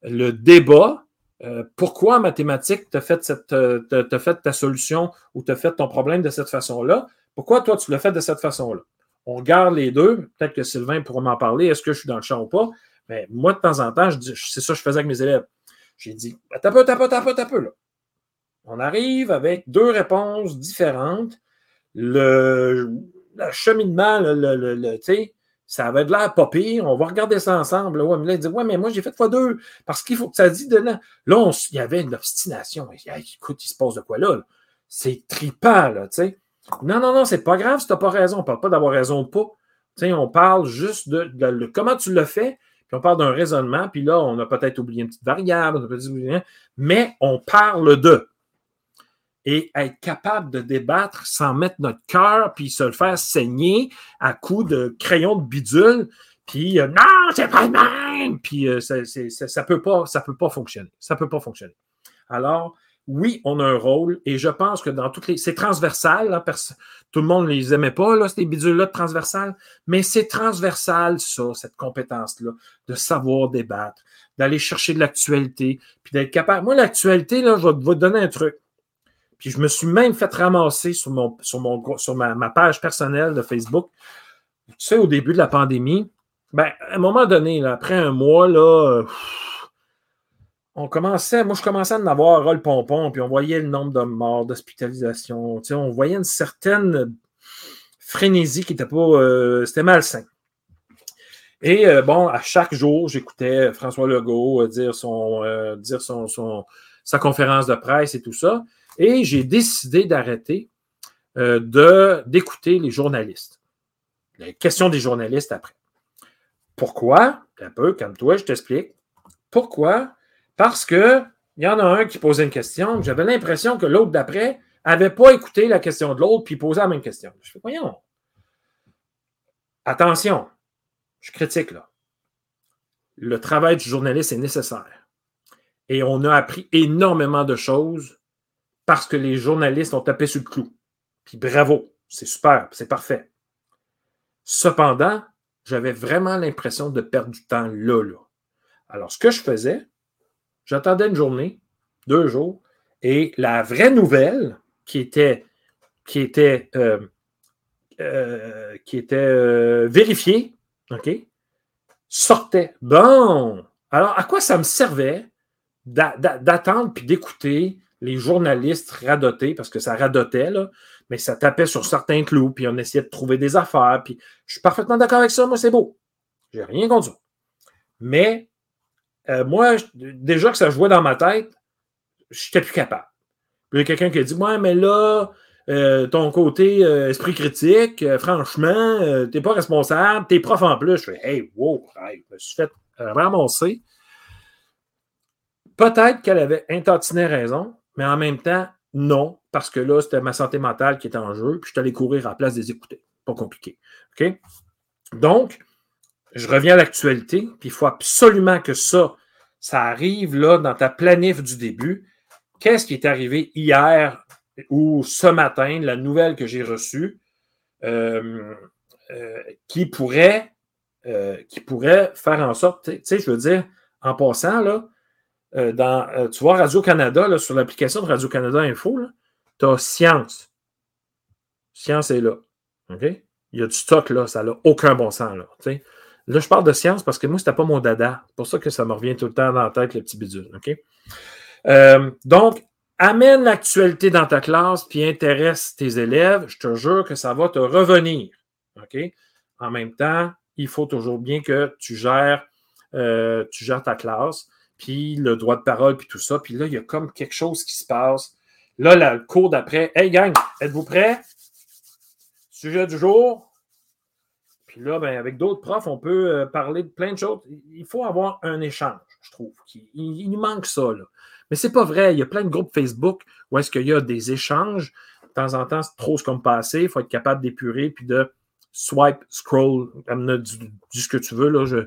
Le débat, euh, pourquoi en mathématiques tu as, euh, fait ta solution ou tu as fait ton problème de cette façon-là? Pourquoi toi tu l'as fait de cette façon-là? On garde les deux. Peut-être que Sylvain pourra m'en parler. Est-ce que je suis dans le champ ou pas? Mais moi, de temps en temps, c'est ça que je faisais avec mes élèves. J'ai dit, t'as peu, t'as peu, t'as peu, t'as peu, là. On arrive avec deux réponses différentes. Le, le cheminement, le, le, le ça avait de l'air pas pire. On va regarder ça ensemble. Ouais, mais là, il dit Ouais, mais moi, j'ai fait fois deux. Parce qu'il faut que ça dit de là. Il y avait une obstination. écoute, il se passe de quoi là? C'est tripant, là, tu sais. Non, non, non, c'est pas grave si tu n'as pas raison. On parle pas d'avoir raison ou pas. sais, on parle juste de, comment tu le fais, puis on parle d'un raisonnement, puis là, on a peut-être oublié une petite variable, on a peut-être oublié, mais on parle de et être capable de débattre sans mettre notre cœur puis se le faire saigner à coups de crayon de bidule. Puis euh, non, c'est pas le même. Puis euh, ça, ça, peut pas, ça peut pas fonctionner. Ça peut pas fonctionner. Alors, oui, on a un rôle et je pense que dans toutes les. C'est transversal. Hein, tout le monde ne les aimait pas, là, ces bidules-là transversales, mais c'est transversal, ça, cette compétence-là, de savoir débattre, d'aller chercher de l'actualité, puis d'être capable. Moi, l'actualité, là, je vais vous donner un truc. Puis je me suis même fait ramasser sur, mon, sur, mon, sur ma, page personnelle de Facebook. Tu sais, au début de la pandémie, ben, à un moment donné, après un mois, là, on commençait, moi je commençais à en avoir le pompon, puis on voyait le nombre de morts, d'hospitalisations, tu sais, on voyait une certaine frénésie qui n'était pas. Euh, c'était malsain. Et euh, bon, à chaque jour, j'écoutais François Legault euh, dire, son, dire son, sa conférence de presse et tout ça. Et j'ai décidé d'arrêter euh, d'écouter les journalistes. Les questions des journalistes après. Pourquoi? Un peu, comme toi, je t'explique. Pourquoi? Parce qu'il y en a un qui posait une question, j'avais l'impression que l'autre d'après n'avait pas écouté la question de l'autre, puis posait la même question. Je fais, voyons. Attention, je critique là. Le travail du journaliste est nécessaire. Et on a appris énormément de choses parce que les journalistes ont tapé sur le clou. Puis bravo, c'est super, c'est parfait. Cependant, j'avais vraiment l'impression de perdre du temps là, là. Alors, ce que je faisais, j'attendais une journée, deux jours, et la vraie nouvelle qui était, qui était, euh, euh, qui était euh, vérifiée, OK, sortait. Bon! Alors, à quoi ça me servait d'attendre puis d'écouter les journalistes radotés, parce que ça radotait, là, mais ça tapait sur certains clous, puis on essayait de trouver des affaires, puis je suis parfaitement d'accord avec ça, moi, c'est beau. J'ai rien contre ça. Mais euh, moi, déjà que ça jouait dans ma tête, je n'étais plus capable. Puis il y a quelqu'un qui a dit Ouais, mais là, euh, ton côté euh, esprit critique, franchement, t'es pas responsable, t'es prof en plus. Je fais Hey, wow, je me suis fait ramasser. Peut-être qu'elle avait intantiné raison, mais en même temps, non, parce que là, c'était ma santé mentale qui était en jeu, puis je suis allé courir à la place des écouter. Pas compliqué. OK? Donc, je reviens à l'actualité, puis il faut absolument que ça, ça arrive là dans ta planif du début. Qu'est-ce qui est arrivé hier ou ce matin, la nouvelle que j'ai reçue, euh, euh, qui, pourrait, euh, qui pourrait faire en sorte, tu sais, je veux dire, en passant, là, dans, tu vois Radio-Canada, sur l'application de Radio-Canada Info, tu as Science. Science est là. Il y a du stock là, ça n'a aucun bon sens. Là, là, je parle de science parce que moi, ce n'était pas mon dada. C'est pour ça que ça me revient tout le temps dans la tête, le petit bidule. OK? donc, amène l'actualité dans ta classe puis intéresse tes élèves, je te jure que ça va te revenir. En même temps, il faut toujours bien que tu gères, euh, tu gères ta classe, puis le droit de parole, puis tout ça. Puis là, il y a comme quelque chose qui se passe. Là, le cours d'après, hey gang, êtes-vous prêts? Sujet du jour. Puis là, ben, avec d'autres profs, on peut euh, parler de plein de choses. Il faut avoir un échange, je trouve. Il, manque ça. Là. Mais c'est pas vrai. Il y a plein de groupes Facebook où est-ce qu'il y a des échanges. De temps en temps, c'est trop ce comme passé. Il faut être capable d'épurer puis de swipe, scroll, du, ce que tu veux. Là,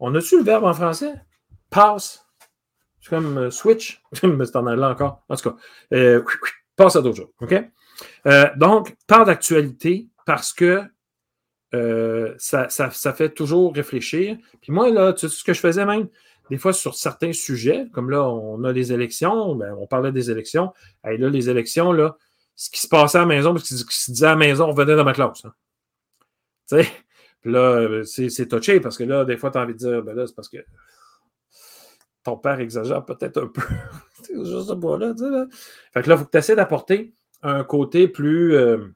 on a-tu le verbe en français? Passe. C'est comme euh, switch. Mais c'est en anglais encore. En tout cas, euh, passe à d'autres choses. OK? Euh, donc, parle d'actualité parce que ça, ça, fait toujours réfléchir. Puis moi, là, tu sais ce que je faisais même? des fois sur certains sujets, comme là, on a des élections, ben, on parlait des élections. Et là, les élections, là, ce qui se passait à la maison, ce qui se disait à la maison, on venait dans ma classe. Hein. Tu sais? Puis là, c'est touché parce que là, des fois, tu as envie de dire, ben là, c'est parce que ton père exagère peut-être un peu. Sais là, tu sais. Fait que là, il faut que tu essaies d'apporter un côté plus. Euh,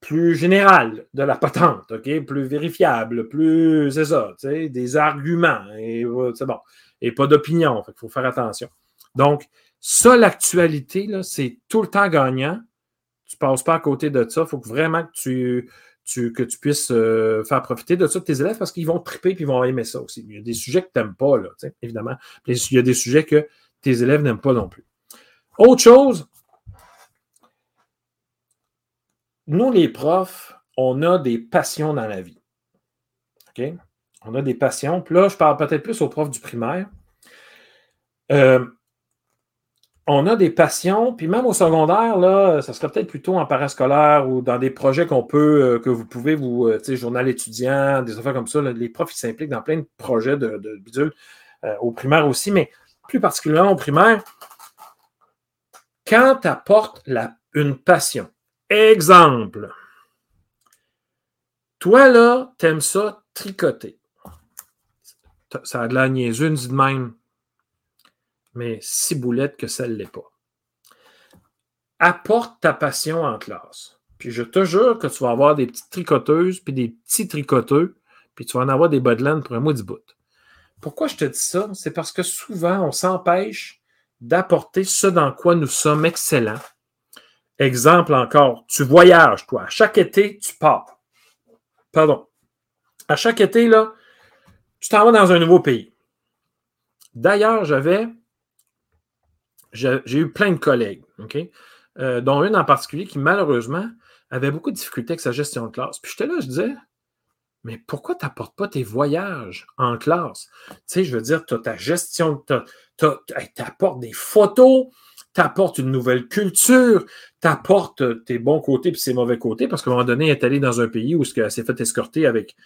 plus général de la patente, OK? Plus vérifiable, plus, c'est ça, des arguments, et c'est bon. Et pas d'opinion, il faut faire attention. Donc, ça, l'actualité, c'est tout le temps gagnant. Tu ne passes pas à côté de ça. Il faut vraiment que tu, que tu puisses euh, faire profiter de ça de tes élèves parce qu'ils vont triper et ils vont aimer ça aussi. Il y a des sujets que tu n'aimes pas, là, évidemment. Il y a des sujets que tes élèves n'aiment pas non plus. Autre chose, nous, les profs, on a des passions dans la vie. OK? On a des passions. Puis là, je parle peut-être plus aux profs du primaire. Euh, on a des passions, puis même au secondaire, là, ça serait peut-être plutôt en parascolaire ou dans des projets qu'on peut, euh, que vous pouvez vous, euh, journal étudiant, des affaires comme ça. les profs, ils s'impliquent dans plein de projets de, de bidule, au primaire aussi, mais plus particulièrement au primaire. Quand tu apportes une passion, Exemple. Toi, là, t'aimes ça tricoter. Ça a de la niaiseux, dit de même. Mais si boulette que ça ne l'est pas. Apporte ta passion en classe. Puis je te jure que tu vas avoir des petites tricoteuses, puis des petits tricoteux, puis tu vas en avoir des bas pour un mois du bout. Pourquoi je te dis ça? C'est parce que souvent, on s'empêche d'apporter ce dans quoi nous sommes excellents Exemple encore, tu voyages, toi. À chaque été, tu pars. Pardon. À chaque été, là, tu t'en vas dans un nouveau pays. D'ailleurs, j'avais. J'ai eu plein de collègues? Euh, dont une en particulier qui, malheureusement, avait beaucoup de difficultés avec sa gestion de classe. Puis j'étais là, je disais, mais pourquoi tu n'apportes pas tes voyages en classe? Tu sais, je veux dire, tu as ta gestion, tu apportes des photos, t'apportes une nouvelle culture, t'apportes tes bons côtés puis ses mauvais côtés, parce qu'à un moment donné, elle est allée dans un pays où elle s'est fait escorter avec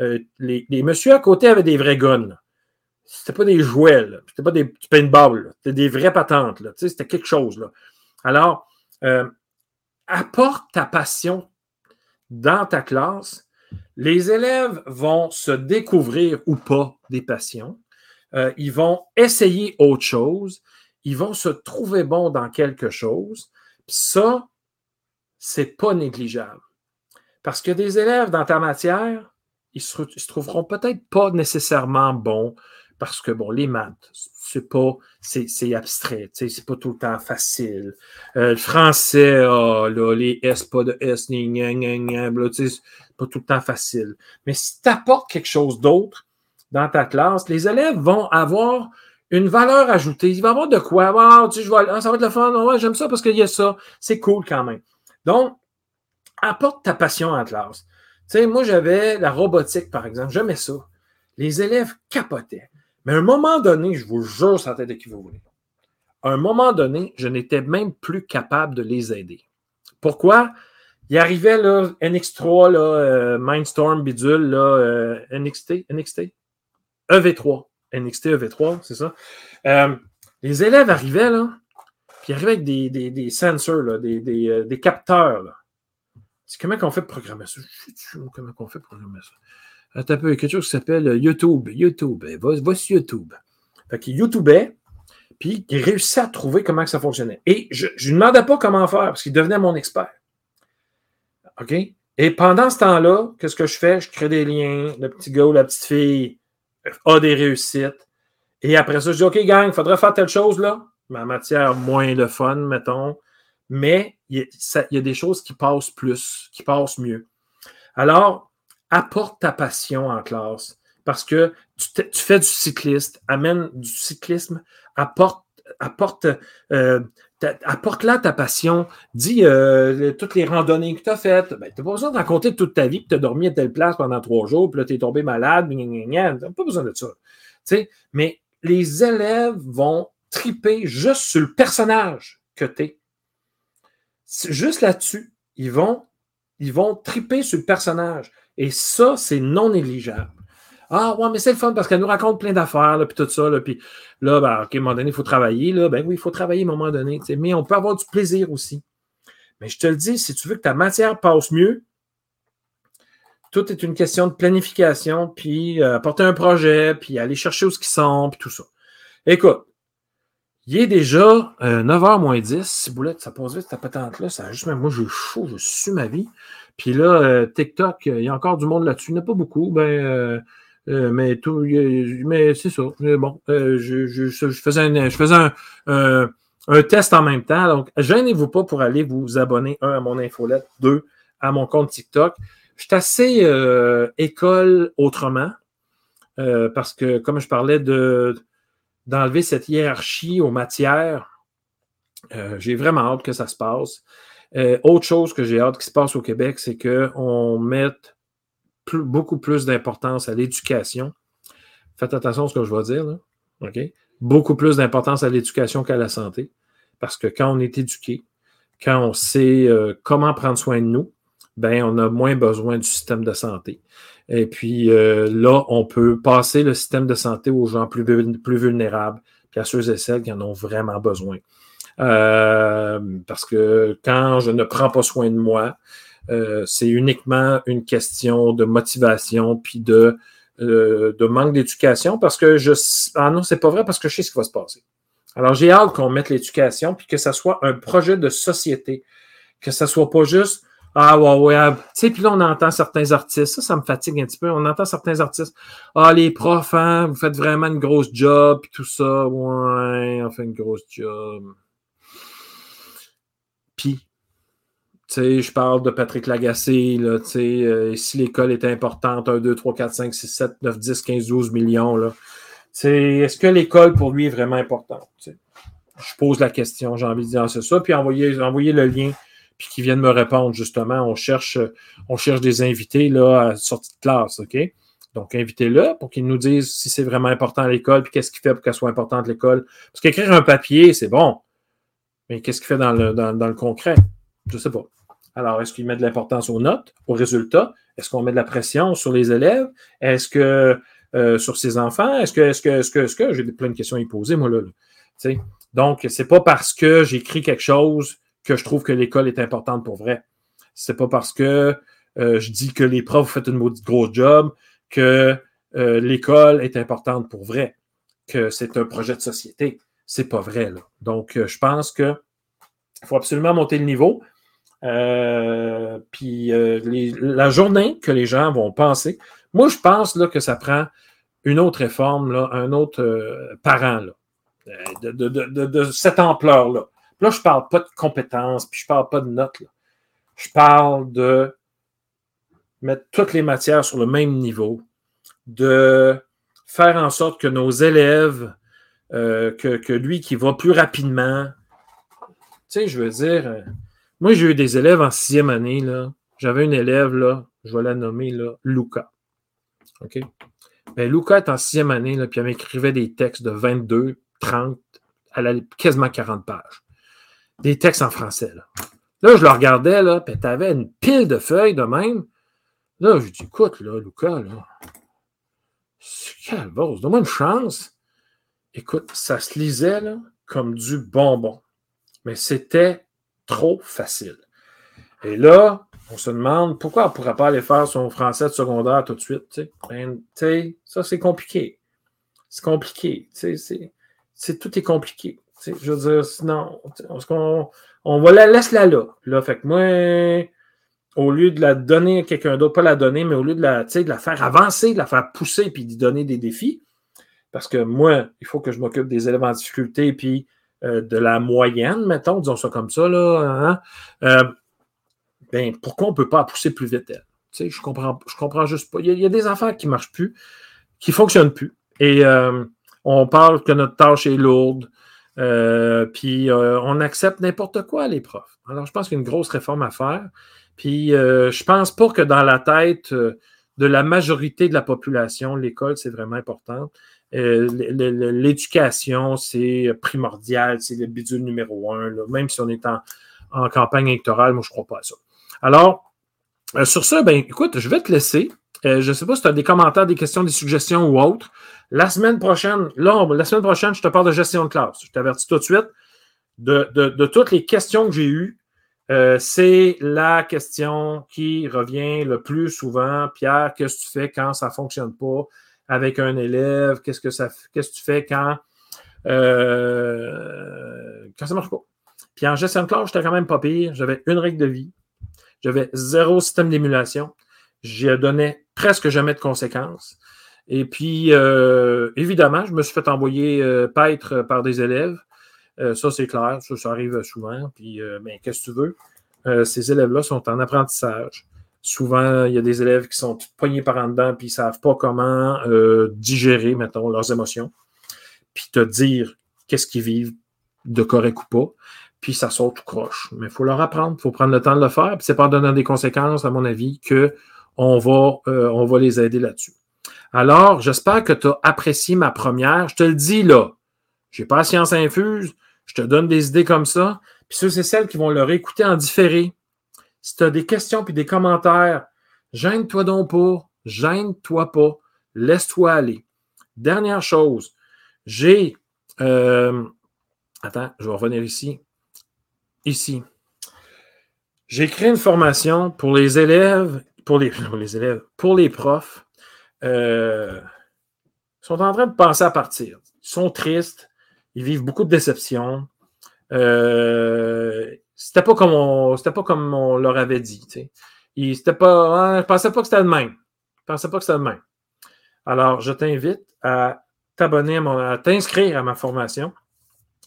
euh, les, les messieurs à côté avaient des vrais guns. C'était pas des jouets, c'était pas des paintballs, c'était des vraies patentes. C'était quelque chose. Alors, euh, apporte ta passion dans ta classe. Les élèves vont se découvrir ou pas des passions. Euh, ils vont essayer autre chose ils vont se trouver bons dans quelque chose. Ça, c'est pas négligeable. Parce que des élèves dans ta matière, ils se, se trouveront peut-être pas nécessairement bons parce que, bon, les maths, c'est pas, c'est abstrait, c'est pas tout le temps facile. Euh, le français, oh, là, les S, pas de S, c'est pas tout le temps facile. Mais si tu quelque chose d'autre dans ta classe, les élèves vont avoir une valeur ajoutée. Il va avoir de quoi. Ah, tu, je vois, ah, ça va être le fun. j'aime ça parce qu'il y a ça. C'est cool quand même. Donc, apporte ta passion en classe. Tu sais, moi, j'avais la robotique, par exemple. J'aimais ça. Les élèves capotaient. Mais à un moment donné, je vous jure, ça tête de qui vous voulez. À un moment donné, je n'étais même plus capable de les aider. Pourquoi? Il arrivait là, NX3, là, euh, Mindstorm, Bidule, là, euh, NXT, NXT, EV3. NXT, EV3, c'est ça. Euh, les élèves arrivaient, là, puis ils arrivaient avec des, des, des sensors, là, des, des, des capteurs. Là. C'est comment qu'on fait pour programmer ça? Comment qu'on fait pour programmer ça? Un peu, quelque chose qui s'appelle YouTube. YouTube. Va, YouTube. Fait qu'il YouTubait, puis il réussit à trouver comment ça fonctionnait. Et je ne lui demandais pas comment faire, parce qu'il devenait mon expert. OK? Et pendant ce temps-là, qu'est-ce que je fais? Je crée des liens. Le petit gars ou la petite fille a des réussites. Et après ça, je dis OK, gang, il faudrait faire telle chose là. Ma matière moins de fun, mettons. Mais il y a des choses qui passent plus, qui passent mieux. Alors, apporte ta passion en classe parce que tu, fais du cycliste, amène du cyclisme, apporte, apporte, euh, apporte là ta passion, dis euh, toutes les randonnées que tu as faites. Ben, tu n'as pas besoin de raconter toute ta vie que tu as dormi à telle place pendant trois jours, puis là, tu es tombé malade, tu n'as pas besoin de ça. mais les élèves vont triper juste sur le personnage que tu es. Juste là-dessus, ils vont, ils vont triper sur le personnage. Et ça, c'est non négligeable. Ah, ouais, mais c'est le fun parce qu'elle nous raconte plein d'affaires, puis tout ça. Là, puis là, ben, OK, à un moment donné, il faut travailler. Là, ben oui, il faut travailler à un moment donné. Mais on peut avoir du plaisir aussi. Mais je te le dis, si tu veux que ta matière passe mieux, tout est une question de planification, puis euh, apporter un projet, puis aller chercher où ce qu'ils sont, puis tout ça. Écoute, il est déjà 9h euh, moins 10. Si boulette, ça pose vite cette patente-là. Ça a juste même moi, j'ai chaud, je suis ma vie. Puis là, euh, TikTok, il y a encore du monde là-dessus. Il n'y en a pas beaucoup, ben, euh, euh, mais tout, mais c'est ça. bon, je, faisais, un, je faisais un, test en même temps. Donc, gênez-vous pas pour aller vous abonner, un, à mon infolette, deux, à mon compte TikTok. Je suis assez école autrement, parce que comme je parlais de d'enlever cette hiérarchie aux matières, j'ai vraiment hâte que ça se passe. Euh, autre chose que j'ai hâte qui se passe au Québec, c'est qu'on mette beaucoup plus d'importance à l'éducation. Faites attention à ce que je vais dire. Beaucoup plus d'importance à l'éducation qu'à la santé. Parce que quand on est éduqué, quand on sait euh, comment prendre soin de nous, ben, on a moins besoin du système de santé. Et puis euh, là, on peut passer le système de santé aux gens plus, vulnérables, puis à ceux et celles qui en ont vraiment besoin. Euh, parce que quand je ne prends pas soin de moi, euh, c'est uniquement une question de motivation puis de, de manque d'éducation parce que je. Ah non, c'est pas vrai parce que je sais ce qui va se passer. Alors, j'ai hâte qu'on mette l'éducation puis que ça soit un projet de société, que ça soit pas juste ah ouais, ouais. Ah, tu sais, puis là, on entend certains artistes. Ça, ça me fatigue un petit peu. On entend certains artistes. Ah, les profs, hein, vous faites vraiment une grosse job, puis tout ça. Ouais, on fait une grosse job. Puis, tu sais, je parle de Patrick Lagacé, tu sais, euh, si l'école est importante, 1, 2, 3, 4, 5, 6, 7, 9, 10, 15, 12 millions, là. Est-ce que l'école, pour lui, est vraiment importante? Je pose la question, j'ai envie de dire c'est ça, puis envoyer, envoyer le lien, puis qu'ils viennent me répondre, justement. On cherche, on cherche des invités là, à sortie de classe, OK? Donc, invitez-le pour qu'ils nous disent si c'est vraiment important à l'école, puis qu'est-ce qu'il fait pour qu'elle soit importante l'école. Parce qu'écrire un papier, c'est bon. Mais qu'est-ce qu'il fait dans le, dans, le concret? Je ne sais pas. Alors, est-ce qu'il met de l'importance aux notes, aux résultats? Est-ce qu'on met de la pression sur les élèves? Est-ce que euh, sur ses enfants? Est-ce que, est-ce que, est-ce que, est-ce que, j'ai plein de questions à y poser, moi, là. là. Donc, c'est pas parce que j'écris quelque chose que je trouve que l'école est importante pour vrai. C'est pas parce que euh, je dis que les profs font une maudite grosse job que euh, l'école est importante pour vrai, que c'est un projet de société c'est pas vrai. Donc, euh, je pense qu'il faut absolument monter le niveau. Puis la journée que les gens vont penser, moi, je pense là, que ça prend une autre réforme, un autre parent. De, cette ampleur-là. Là, je ne parle pas de compétences, puis je ne parle pas de notes. Je parle de mettre toutes les matières sur le même niveau, de faire en sorte que nos élèves, euh, que, lui qui va plus rapidement, tu sais, je veux dire, euh, moi j'ai eu des élèves en sixième année, là. J'avais une élève, là, je vais la nommer, là, Luca. OK? Ben, Luca est en sixième année, là, puis elle m'écrivait des textes de 22, 30, elle a quasiment 40 pages. Des textes en français, là. Je le regardais, là, puis tu avais une pile de feuilles de même. Là, je dis, écoute, là, Luca, là, calvose, donne-moi une chance. Écoute, ça se lisait là, comme du bonbon. Mais c'était trop facile. Et là, on se demande pourquoi on ne pourrait pas aller faire son français de secondaire tout de suite. Ben, ça, c'est compliqué. C'est compliqué. C'est, tout est compliqué. Je veux dire, sinon, on, on va la laisser là, là. Là, fait que moi, au lieu de la donner à quelqu'un d'autre, pas la donner, mais au lieu de la, de la faire avancer, de la faire pousser, puis d'y donner des défis, parce que moi, il faut que je m'occupe des élèves en difficulté, puis euh, de la moyenne, mettons, disons ça comme ça, là, hein, euh, ben, pourquoi on ne peut pas pousser plus vite elle? Je comprends, je comprends juste pas. Il y, a, des affaires qui ne marchent plus, qui ne fonctionnent plus. Et euh, on parle que notre tâche est lourde, puis on accepte n'importe quoi, les profs. Alors, je pense qu'il y a une grosse réforme à faire. Puis euh, je pense pas que dans la tête euh, de la majorité de la population, l'école, c'est vraiment important. Euh, l'éducation, c'est primordial, c'est le bidule numéro un, même si on est en, campagne électorale, moi je ne crois pas à ça. Alors, sur ça, ben écoute, je vais te laisser. je ne sais pas si tu as des commentaires, des questions, des suggestions ou autres. La semaine prochaine, là, la semaine prochaine, je te parle de gestion de classe. Je t'avertis tout de suite de, toutes les questions que j'ai eues euh, c'est la question qui revient le plus souvent. Pierre, qu'est-ce que tu fais quand ça ne fonctionne pas avec un élève? Qu'est-ce que ça qu'est-ce que tu fais quand, euh, quand ça ne marche pas? Puis en gestion de classe, j'étais quand même pas pire. J'avais une règle de vie. J'avais zéro système d'émulation. J'y donnais presque jamais de conséquences. Et puis, euh, évidemment, je me suis fait envoyer paître par des élèves. Euh, ça, c'est clair. Ça, arrive souvent. Puis, euh, ben, qu'est-ce que tu veux? Euh, ces élèves-là sont en apprentissage. Souvent, il y a des élèves qui sont poignés par en dedans puis ils ne savent pas comment digérer, mettons, leurs émotions. Puis te dire qu'est-ce qu'ils vivent de correct ou pas. Puis ça saute tout croche. Mais il faut leur apprendre, il faut prendre le temps de le faire. Puis c'est pas en donnant des conséquences, à mon avis, qu'on va, on va les aider là-dessus. Alors, j'espère que tu as apprécié ma première. Je te le dis là, j'ai pas science infuse, je te donne des idées comme ça. Puis ceux c'est celles qui vont le réécouter en différé. Si tu as des questions puis des commentaires, gêne-toi donc pas, gêne-toi pas, laisse-toi aller. Dernière chose, j'ai. Euh, attends, je vais revenir ici. Ici. J'ai créé une formation pour les élèves, pour les élèves, pour les profs. Euh, sont en train de penser à partir. Ils sont tristes. Ils vivent beaucoup de déceptions. Euh, c'était pas comme on, c'était pas comme on leur avait dit. Ils, c'était pas, hein, pensais pas que c'était le même. Je pensais pas que c'était le même. Alors, je t'invite à t'abonner à, t'inscrire à ma formation.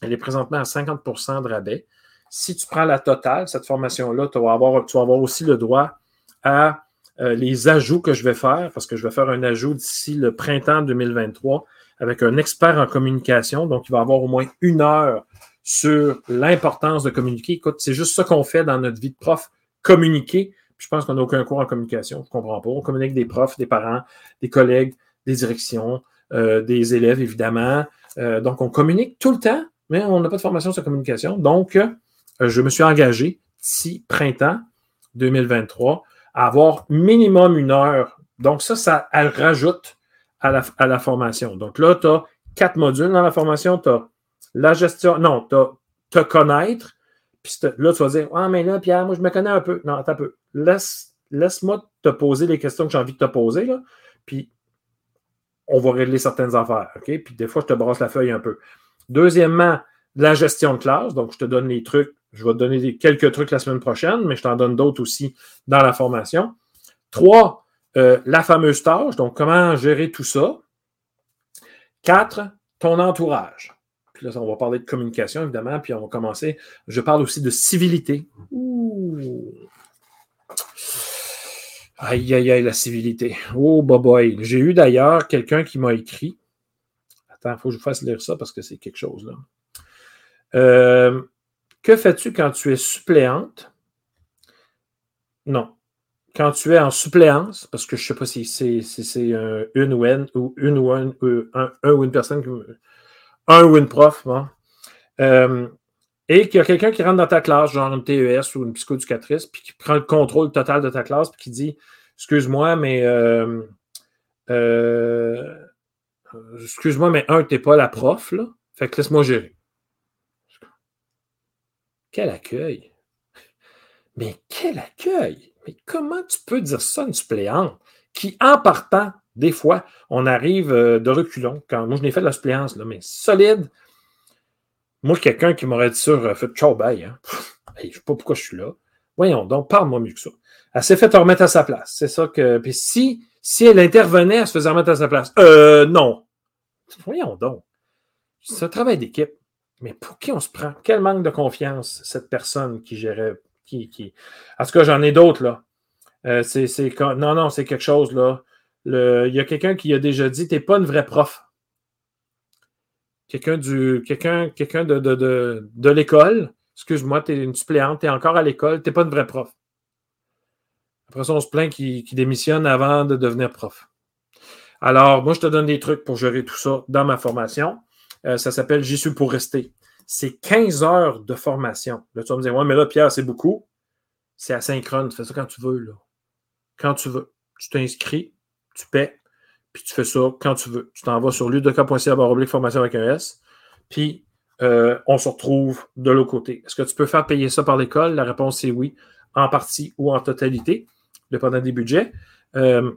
Elle est présentement à 50% de rabais. Si tu prends la totale, cette formation-là, tu vas avoir, tu vas avoir aussi le droit à euh, les ajouts que je vais faire, parce que je vais faire un ajout d'ici le printemps 2023 avec un expert en communication. Donc, il va avoir au moins une heure sur l'importance de communiquer. Écoute, c'est juste ça qu'on fait dans notre vie de prof, communiquer. je pense qu'on n'a aucun cours en communication, je ne comprends pas. On communique des profs, des parents, des collègues, des directions, euh, des élèves, évidemment. Euh, donc, on communique tout le temps, mais on n'a pas de formation sur communication. Donc, je me suis engagé d'ici printemps 2023 à avoir minimum une heure. Donc, ça, ça rajoute à la, formation. Donc là, tu as quatre modules dans la formation. Tu as la gestion, non, tu as te connaître. Puis là, tu vas dire, ah, mais là, Pierre, moi, je me connais un peu. Non, un peu. Laisse, laisse-moi te poser les questions que j'ai envie de te poser, là. Puis on va régler certaines affaires. OK? Puis des fois, je te brasse la feuille un peu. Deuxièmement, la gestion de classe. Donc, je te donne les trucs. Je vais te donner quelques trucs la semaine prochaine, mais je t'en donne d'autres aussi dans la formation. Trois, euh, la fameuse tâche, donc comment gérer tout ça. Quatre, ton entourage. Puis là, on va parler de communication, évidemment, puis on va commencer. Je parle aussi de civilité. Ouh. Aïe, aïe, aïe, la civilité. Oh, boy. J'ai eu d'ailleurs quelqu'un qui m'a écrit. Attends, il faut que je vous fasse lire ça parce que c'est quelque chose, là. Euh, que fais-tu quand tu es suppléante? Non. Quand tu es en suppléance, parce que je ne sais pas si c'est une ou une, ou une ou un, ou une personne, un ou une prof, euh, et qu'il y a quelqu'un qui rentre dans ta classe, genre une TES ou une psychoéducatrice, puis qui prend le contrôle total de ta classe, puis qui dit Excuse-moi, mais euh, excuse-moi, mais un, tu n'es pas la prof, là. Fait que laisse-moi gérer. Quel accueil! Mais quel accueil! Mais comment tu peux dire ça une suppléante qui, en partant, des fois, on arrive euh, de reculons? Quand moi, je n'ai fait de la suppléance, mais solide. Moi, quelqu'un qui m'aurait dit ça, j'aurais fait ciao, bye. Hein. je ne sais pas pourquoi je suis là. Voyons donc, parle-moi mieux que ça. Elle s'est fait remettre à sa place. C'est ça que. Puis si, si elle intervenait, elle se faisait remettre à sa place. Euh, non. Voyons donc. C'est un travail d'équipe. Mais pour qui on se prend? Quel manque de confiance, cette personne qui gérait. Qui, qui... En tout cas, j'en ai d'autres, là. Euh, c'est, non, non, c'est quelque chose, là. Il y a quelqu'un qui a déjà dit T'es pas une vraie prof. Quelqu'un du. De, de, de, de l'école. Excuse-moi, tu es une suppléante, tu es encore à l'école, tu n'es pas une vraie prof. Après ça, on se plaint qu'il, démissionne avant de devenir prof. Alors, moi, je te donne des trucs pour gérer tout ça dans ma formation. Euh, ça s'appelle J'y suis pour rester. C'est 15 heures de formation. Là, tu vas me dire, ouais, mais là, Pierre, c'est beaucoup. C'est asynchrone. Tu fais ça quand tu veux, là. Quand tu veux. Tu t'inscris, tu paies, puis tu fais ça quand tu veux. Tu t'en vas sur ludoka.ca oblique formation avec un S, puis euh, on se retrouve de l'autre côté. Est-ce que tu peux faire payer ça par l'école? La réponse est oui, en partie ou en totalité, dépendant des budgets. Euh,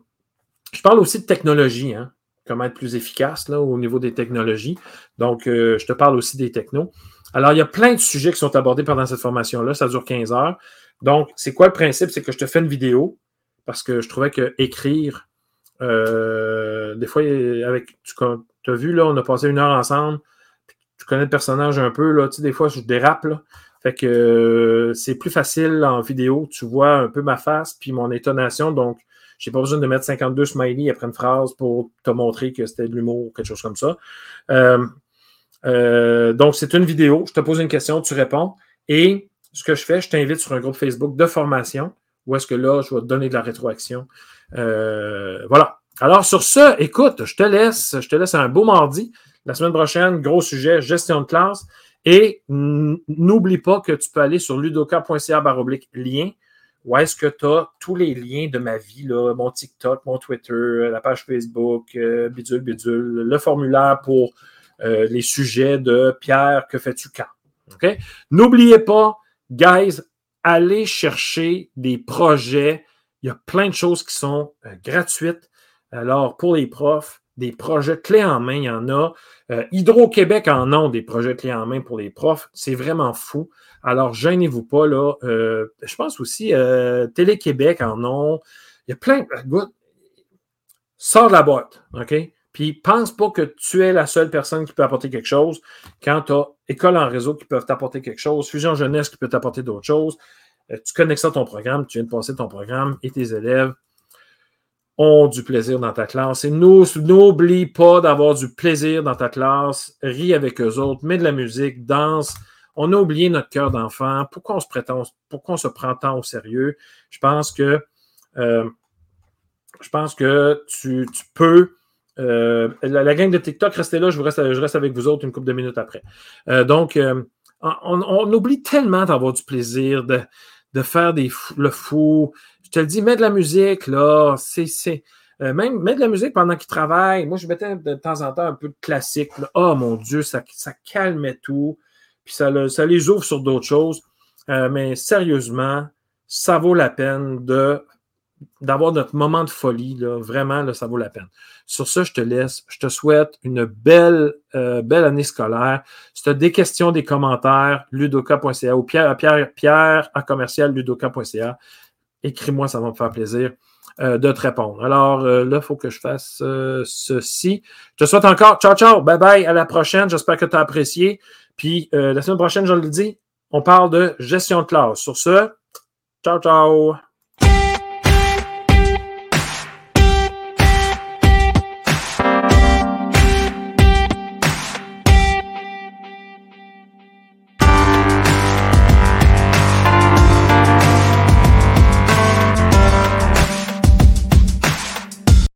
je parle aussi de technologie. Hein comment être plus efficace là, au niveau des technologies. Donc, euh, je te parle aussi des technos. Alors, il y a plein de sujets qui sont abordés pendant cette formation-là. Ça dure 15 heures. Donc, c'est quoi le principe? C'est que je te fais une vidéo parce que je trouvais que écrire, euh, des fois, avec, tu as vu, là, on a passé une heure ensemble. Tu connais le personnage un peu, là. Tu sais, des fois, je dérape, là. Fait que euh, c'est plus facile en vidéo. Tu vois un peu ma face puis mon étonnation. Donc, j'ai pas besoin de mettre 52 smileys après une phrase pour te montrer que c'était de l'humour ou quelque chose comme ça. Euh, euh, donc, c'est une vidéo. Je te pose une question, tu réponds. Et ce que je fais, je t'invite sur un groupe Facebook de formation où est-ce que là, je vais te donner de la rétroaction. Euh, voilà. Alors, sur ce, écoute, je te laisse. Je te laisse un beau mardi. La semaine prochaine, gros sujet, gestion de classe. Et n'oublie pas que tu peux aller sur ludoka.ca lien où est-ce que tu as tous les liens de ma vie, là, mon TikTok, mon Twitter, la page Facebook, euh, bidule, bidule, le formulaire pour euh, les sujets de Pierre, que fais-tu quand? OK? N'oubliez pas, guys, allez chercher des projets. Il y a plein de choses qui sont euh, gratuites. Alors, pour les profs, des projets clés en main, il y en a. Hydro-Québec en ont des projets clés en main pour les profs. C'est vraiment fou. Alors, gênez-vous pas, là. Euh, je pense aussi, euh, Télé-Québec en ont. Il y a plein. Sors de la boîte, OK? Puis pense pas que tu es la seule personne qui peut apporter quelque chose quand tu as École en réseau qui peuvent t'apporter quelque chose, Fusion Jeunesse qui peut t'apporter d'autres choses. Euh, tu connectes ça à ton programme, tu viens de passer ton programme et tes élèves ont du plaisir dans ta classe. Et n'oublie pas d'avoir du plaisir dans ta classe. Ris avec eux autres, mets de la musique, danse. On a oublié notre cœur d'enfant. Pourquoi on se prétend, pourquoi on se prend tant au sérieux? Je pense que euh, je pense que tu, peux. Euh, la, gang de TikTok, restez là, je, reste, avec vous autres une couple de minutes après. Euh, donc, on, oublie tellement d'avoir du plaisir, de, faire le fou. Te le dis, mets de la musique, là. C'est. même mets de la musique pendant qu'ils travaillent. Moi, je mettais de temps en temps un peu de classique. Oh mon Dieu, ça, ça calmait tout puis ça, les ouvre sur d'autres choses. Euh, mais sérieusement, ça vaut la peine de d'avoir notre moment de folie. Là. Vraiment, là, ça vaut la peine. Sur ce, je te laisse. Je te souhaite une belle, euh, belle année scolaire. Si tu as des questions, des commentaires, ludoka.ca ou Pierre, Pierre, Pierre à commercial ludoka.ca. écris-moi, ça va me faire plaisir de te répondre. Alors là, il faut que je fasse ceci. Je te souhaite encore ciao, ciao, bye bye, à la prochaine. J'espère que tu as apprécié. Puis la semaine prochaine, je le dis, on parle de gestion de classe. Sur ce, ciao, ciao.